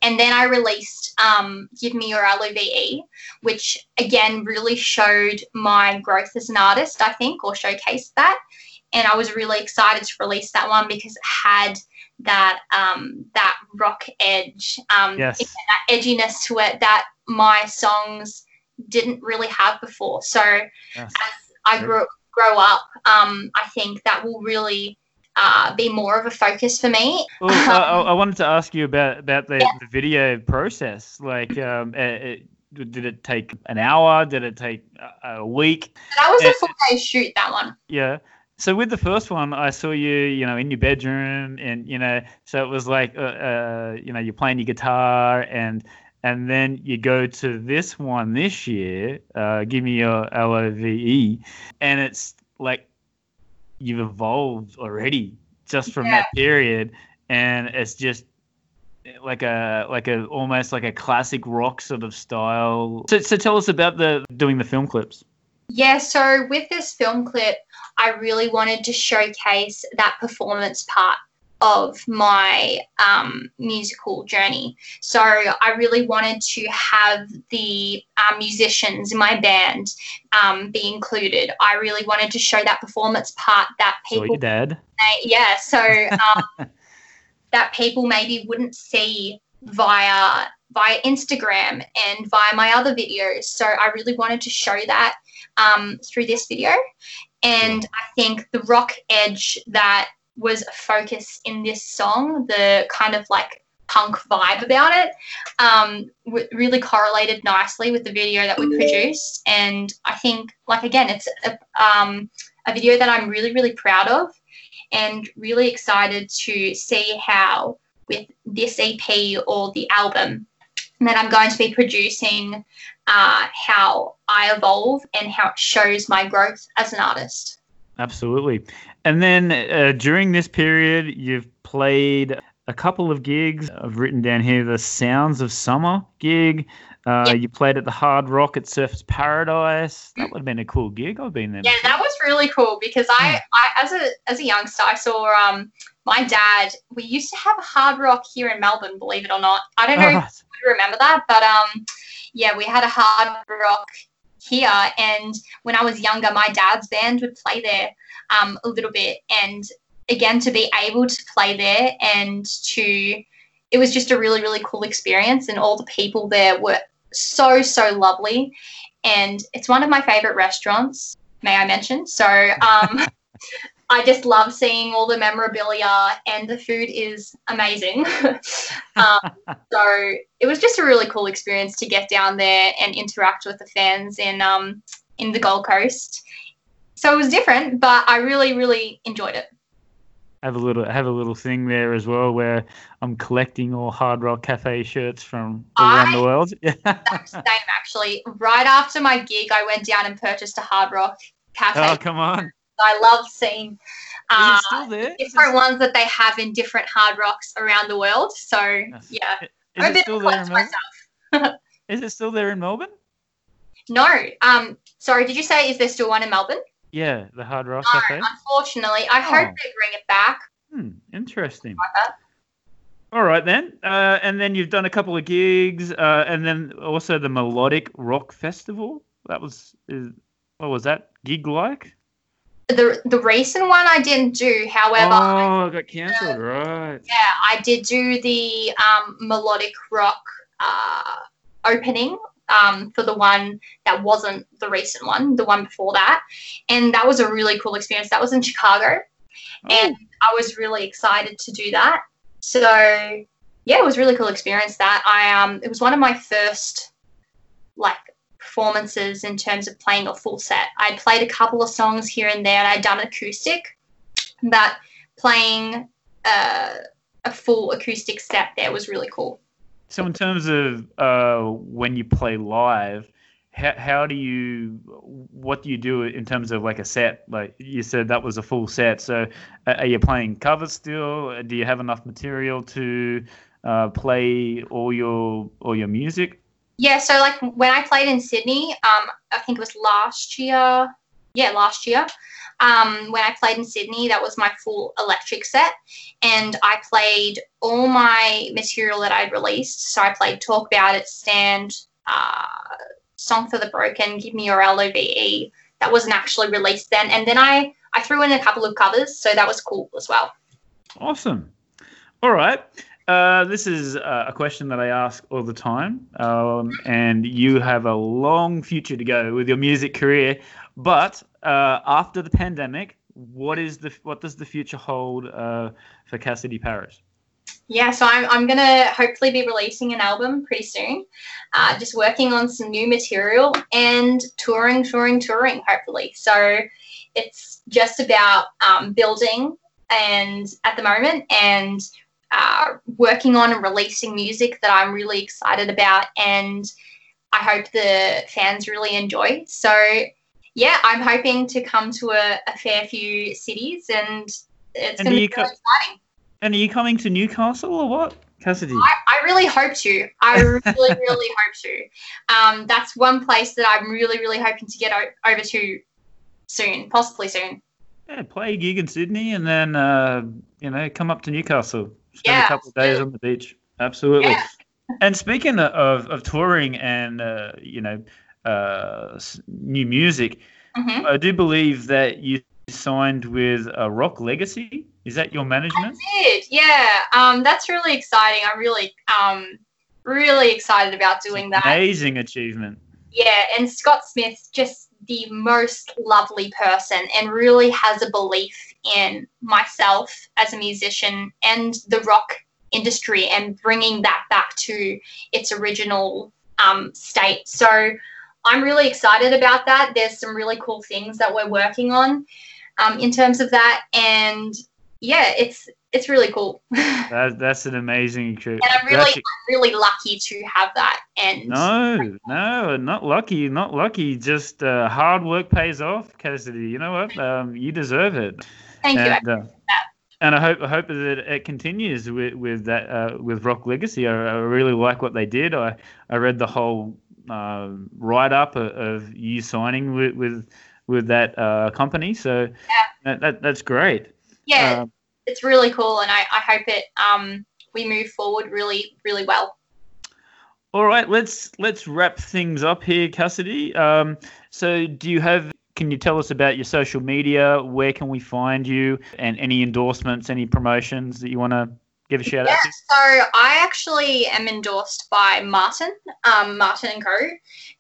And then I released um, Give Me Your LOVE, which again really showed my growth as an artist, I think, or showcased that. And I was really excited to release that one because it had that um, that rock edge, um, yes. that edginess to it that my songs didn't really have before. So yes. I grow grow up, um, I think that will really uh, be more of a focus for me. Well, I, I I wanted to ask you about about the, Yeah. the video process. Like, um, uh, uh, did it take an hour? Did it take a, a week? That was a full day shoot. That one. Yeah. So with the first one, I saw you, you know, in your bedroom, and you know, so it was like, uh, uh, you know, you're playing your guitar, and and then you go to this one this year, uh, give me your L O V E, and it's like you've evolved already just from that period, and it's just like a like a almost like a classic rock sort of style. So so tell us about the doing the film clips. Yeah. So with this film clip, I really wanted to showcase that performance part of my um, musical journey. So I really wanted to have the uh, musicians in my band um, be included. I really wanted to show that performance part that people your dad. May- yeah so um, that people maybe wouldn't see via via instagram and via my other videos so i really wanted to show that um, through this video. And i think the rock edge that was a focus in this song the kind of like punk vibe about it um, w- really correlated nicely with the video that we produced. And i think like again it's a, um, a video that i'm really really proud of and really excited to see how with this EP or the album that I'm going to be producing, uh, how I evolve and how it shows my growth as an artist. Absolutely. And then uh, during this period, you've played a couple of gigs. I've written down here the Sounds of Summer gig. Uh, Yep. You played at the Hard Rock at Surfers Paradise. That would have been a cool gig. I've been there. Yeah, that was really cool because I, I as a as a youngster, I saw um my dad. We used to have a hard rock here in Melbourne, believe it or not. I don't know if right. Remember that, but um, yeah, we had a hard rock here, and when I was younger, my dad's band would play there um, a little bit, and again to be able to play there and to it was just a really really cool experience, and all the people there were so so lovely, and it's one of my favorite restaurants. May I mention? So um, I just love seeing all the memorabilia, and the food is amazing. um, so it was just a really cool experience to get down there and interact with the fans in um, in the Gold Coast. So it was different, but I really really enjoyed it. have a little have a little thing there as well where I'm collecting all Hard Rock Cafe shirts from all around the world. Same actually. Right after my gig, I went down and purchased a Hard Rock Cafe. oh, come on. I love seeing uh, it still there? Is different ones that they have in different Hard Rocks around the world. So Yes. yeah, is I'm a it bit still of a there in Melbourne? myself. Is it still there in Melbourne? No, um, sorry. Did you say is there still one in Melbourne? Yeah, the Hard Rock No, Cafe. unfortunately. I hope Oh. they bring it back. Hmm, interesting. All right then, uh, and then you've done a couple of gigs, uh, and then also the Melodic Rock Festival. That was, is, what was that gig like? The the recent one I didn't do. However, oh, it got cancelled, right? yeah, I did do the um, melodic rock uh, opening um, for the one that wasn't the recent one, the one before that, and that was a really cool experience. That was in Chicago, and I was really excited to do that. So yeah, it was a really cool experience. That I um, it was one of my first like performances in terms of playing a full set. I'd played a couple of songs here and there, and I'd done acoustic, but playing uh, a full acoustic set there was really cool. So, in terms of uh, when you play live, how, how do you, what do you do in terms of like a set? Like you said, that was a full set. So, uh, are you playing covers still? Do you have enough material to uh, play all your all your music? Yeah, so like when I played in Sydney, um, I think it was last year. Yeah, last year. Um, when I played in Sydney, that was my full electric set, and I played all my material that I'd released. So I played "Talk About It," "Stand," uh, "Song for the Broken," "Give Me Your Love." That wasn't actually released then, and then I I threw in a couple of covers, so that was cool as well. Awesome. All right. Uh, this is uh, a question that I ask all the time, um, and you have a long future to go with your music career. But uh, after the pandemic, what is the what does the future hold uh, for Cassidy Paris? Yeah, so I'm, I'm gonna hopefully be releasing an album pretty soon. Uh, just working on some new material and touring, touring, touring. Hopefully, so it's just about um, building and at the moment and uh, working on and releasing music that I'm really excited about, and I hope the fans really enjoy. So, yeah, I'm hoping to come to a, a fair few cities, and it's going to be co- really exciting. And are you coming to Newcastle or what, Cassidy? I, I really hope to. I really, really hope to. Um, that's one place that I'm really, really hoping to get o- over to soon, possibly soon. Yeah, play a gig in Sydney and then uh, you know come up to Newcastle. Spend Yeah, a couple of days on the beach. Absolutely. Yeah. And speaking of, of touring and uh, you know uh, new music, hmm I do believe that you signed with uh, Rock Legacy. Is that your management? did, yeah. Um, that's really exciting. I'm really, um, really excited about doing that. Amazing achievement. Yeah, and Scott Smith, just the most lovely person, and really has a belief in myself as a musician and the rock industry, and bringing that back to its original um, state. So I'm really excited about that. There's some really cool things that we're working on um, in terms of that, and yeah, it's it's really cool. That, that's an amazing achievement. I'm really really lucky to have that. And No, no, not lucky, not lucky. Just uh, hard work pays off, Cassidy. You know what? Um, you deserve it. thank you. and, uh, and I hope I hope that it continues with with that uh, with Rock Legacy. I, I really like what they did. I I read the whole uh, write up of, of you signing with with, with that uh, company. So that, that that's great. Yeah, Um, it's really cool, and I, I hope it um we move forward really really well. all right, let's let's wrap things up here, Cassidy. Um, so do you have? Can you tell us about your social media? Where can we find you? And any endorsements, any promotions that you want to give a shout out to? So I actually am endorsed by Martin, um, Martin and Co,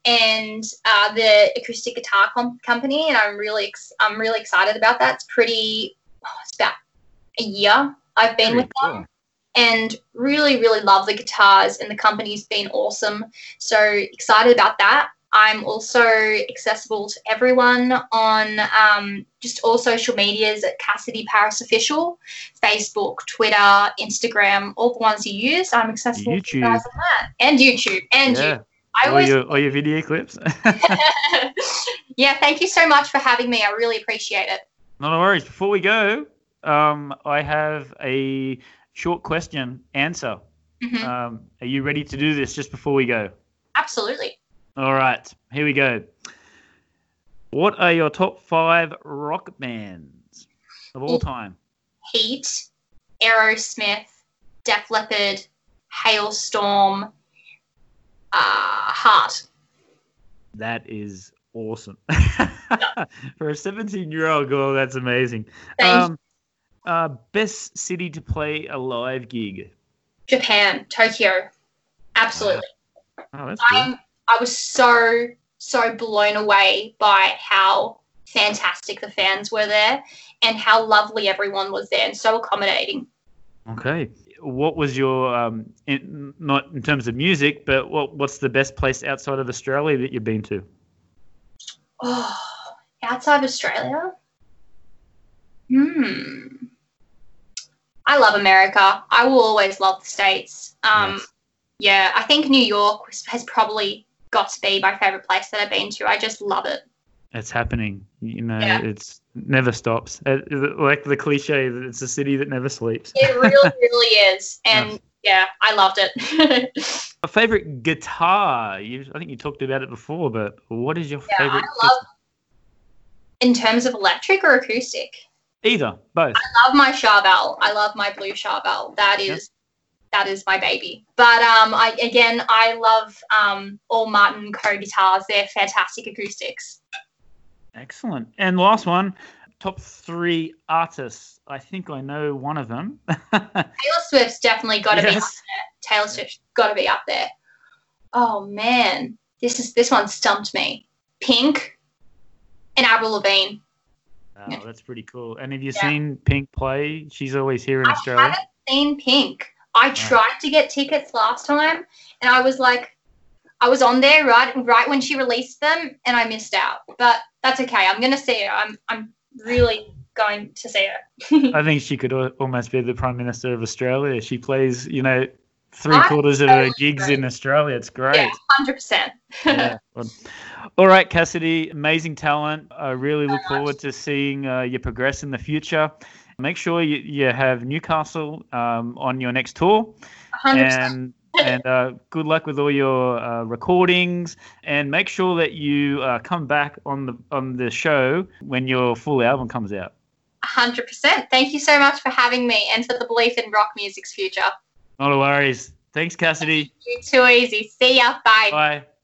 and uh, the acoustic guitar com- company, and I'm really ex- I'm really excited about that. It's pretty. oh, it's about a year I've been Very with them. and really, really love the guitars, and the company's been awesome. So excited about that. I'm also accessible to everyone on um, just all social medias at Cassidy Paris Official, Facebook, Twitter, Instagram, all the ones you use. I'm accessible to you guys on that, and YouTube, and Yeah. you. I All your, all your video clips. yeah. Thank you so much for having me. I really appreciate it. no worries. Before we go, um, I have a short question answer. Mhm. Um, are you ready to do this just before we go? Absolutely. All right, here we go. What are your top five rock bands of all time? Heat, Aerosmith, Def Leppard, Halestorm, uh, Heart. That is awesome. For a 17 year old girl, that's amazing. Um, uh, best city to play a live gig? Japan, Tokyo. Absolutely. Oh, that's. I'm, I was so, so blown away by how fantastic the fans were there and how lovely everyone was there and so accommodating. Okay. What was your um, in, not in terms of music, but what what's the best place outside of Australia that you've been to? Oh, outside Australia? Hmm. I love America. I will always love the States. Um, Yes. Yeah, I think New York has probably got to be my favorite place that I've been to. I just love it. It's happening. You know, Yeah. it's never stops. Uh, like the cliche that it's a city that never sleeps. It really, really is. And yeah, I loved it. A favorite guitar? You, I think you talked about it before, but what is your Yeah, I favorite? love- In terms of electric or acoustic, Either, both. I love my Charvel. I love my blue Charvel. That is that is my baby. But um, I again, I love um, all Martin Co guitars. They're fantastic acoustics. Excellent. And last one, top three artists. I think I know one of them. Taylor Swift's definitely got to be up there. Taylor Swift's got to be up there. Oh man, this is this one stumped me. Pink and Avril Lavigne. Oh, that's pretty cool. And have you Yeah. seen Pink play? She's always here in I Australia. I haven't seen Pink. I tried to get tickets last time, and I was like, I was on there right right when she released them, and I missed out. But that's okay. I'm gonna see her. I'm I'm really going to see her. I think she could almost be the Prime Minister of Australia. She plays, you know, three quarters of her gigs in Australia. It's great. Yeah, hundred percent. Yeah. Well, All right, Cassidy, amazing talent. I really look forward to seeing uh, you progress in the future. Make sure you, you have Newcastle um, on your next tour. Hundred percent. and and uh, good luck with all your uh, recordings. And make sure that you uh, come back on the on the show when your full album comes out. Hundred percent. Thank you so much for having me and for the belief in rock music's future. Not a worries. Thanks, Cassidy. You're too easy. See ya. Bye. Bye.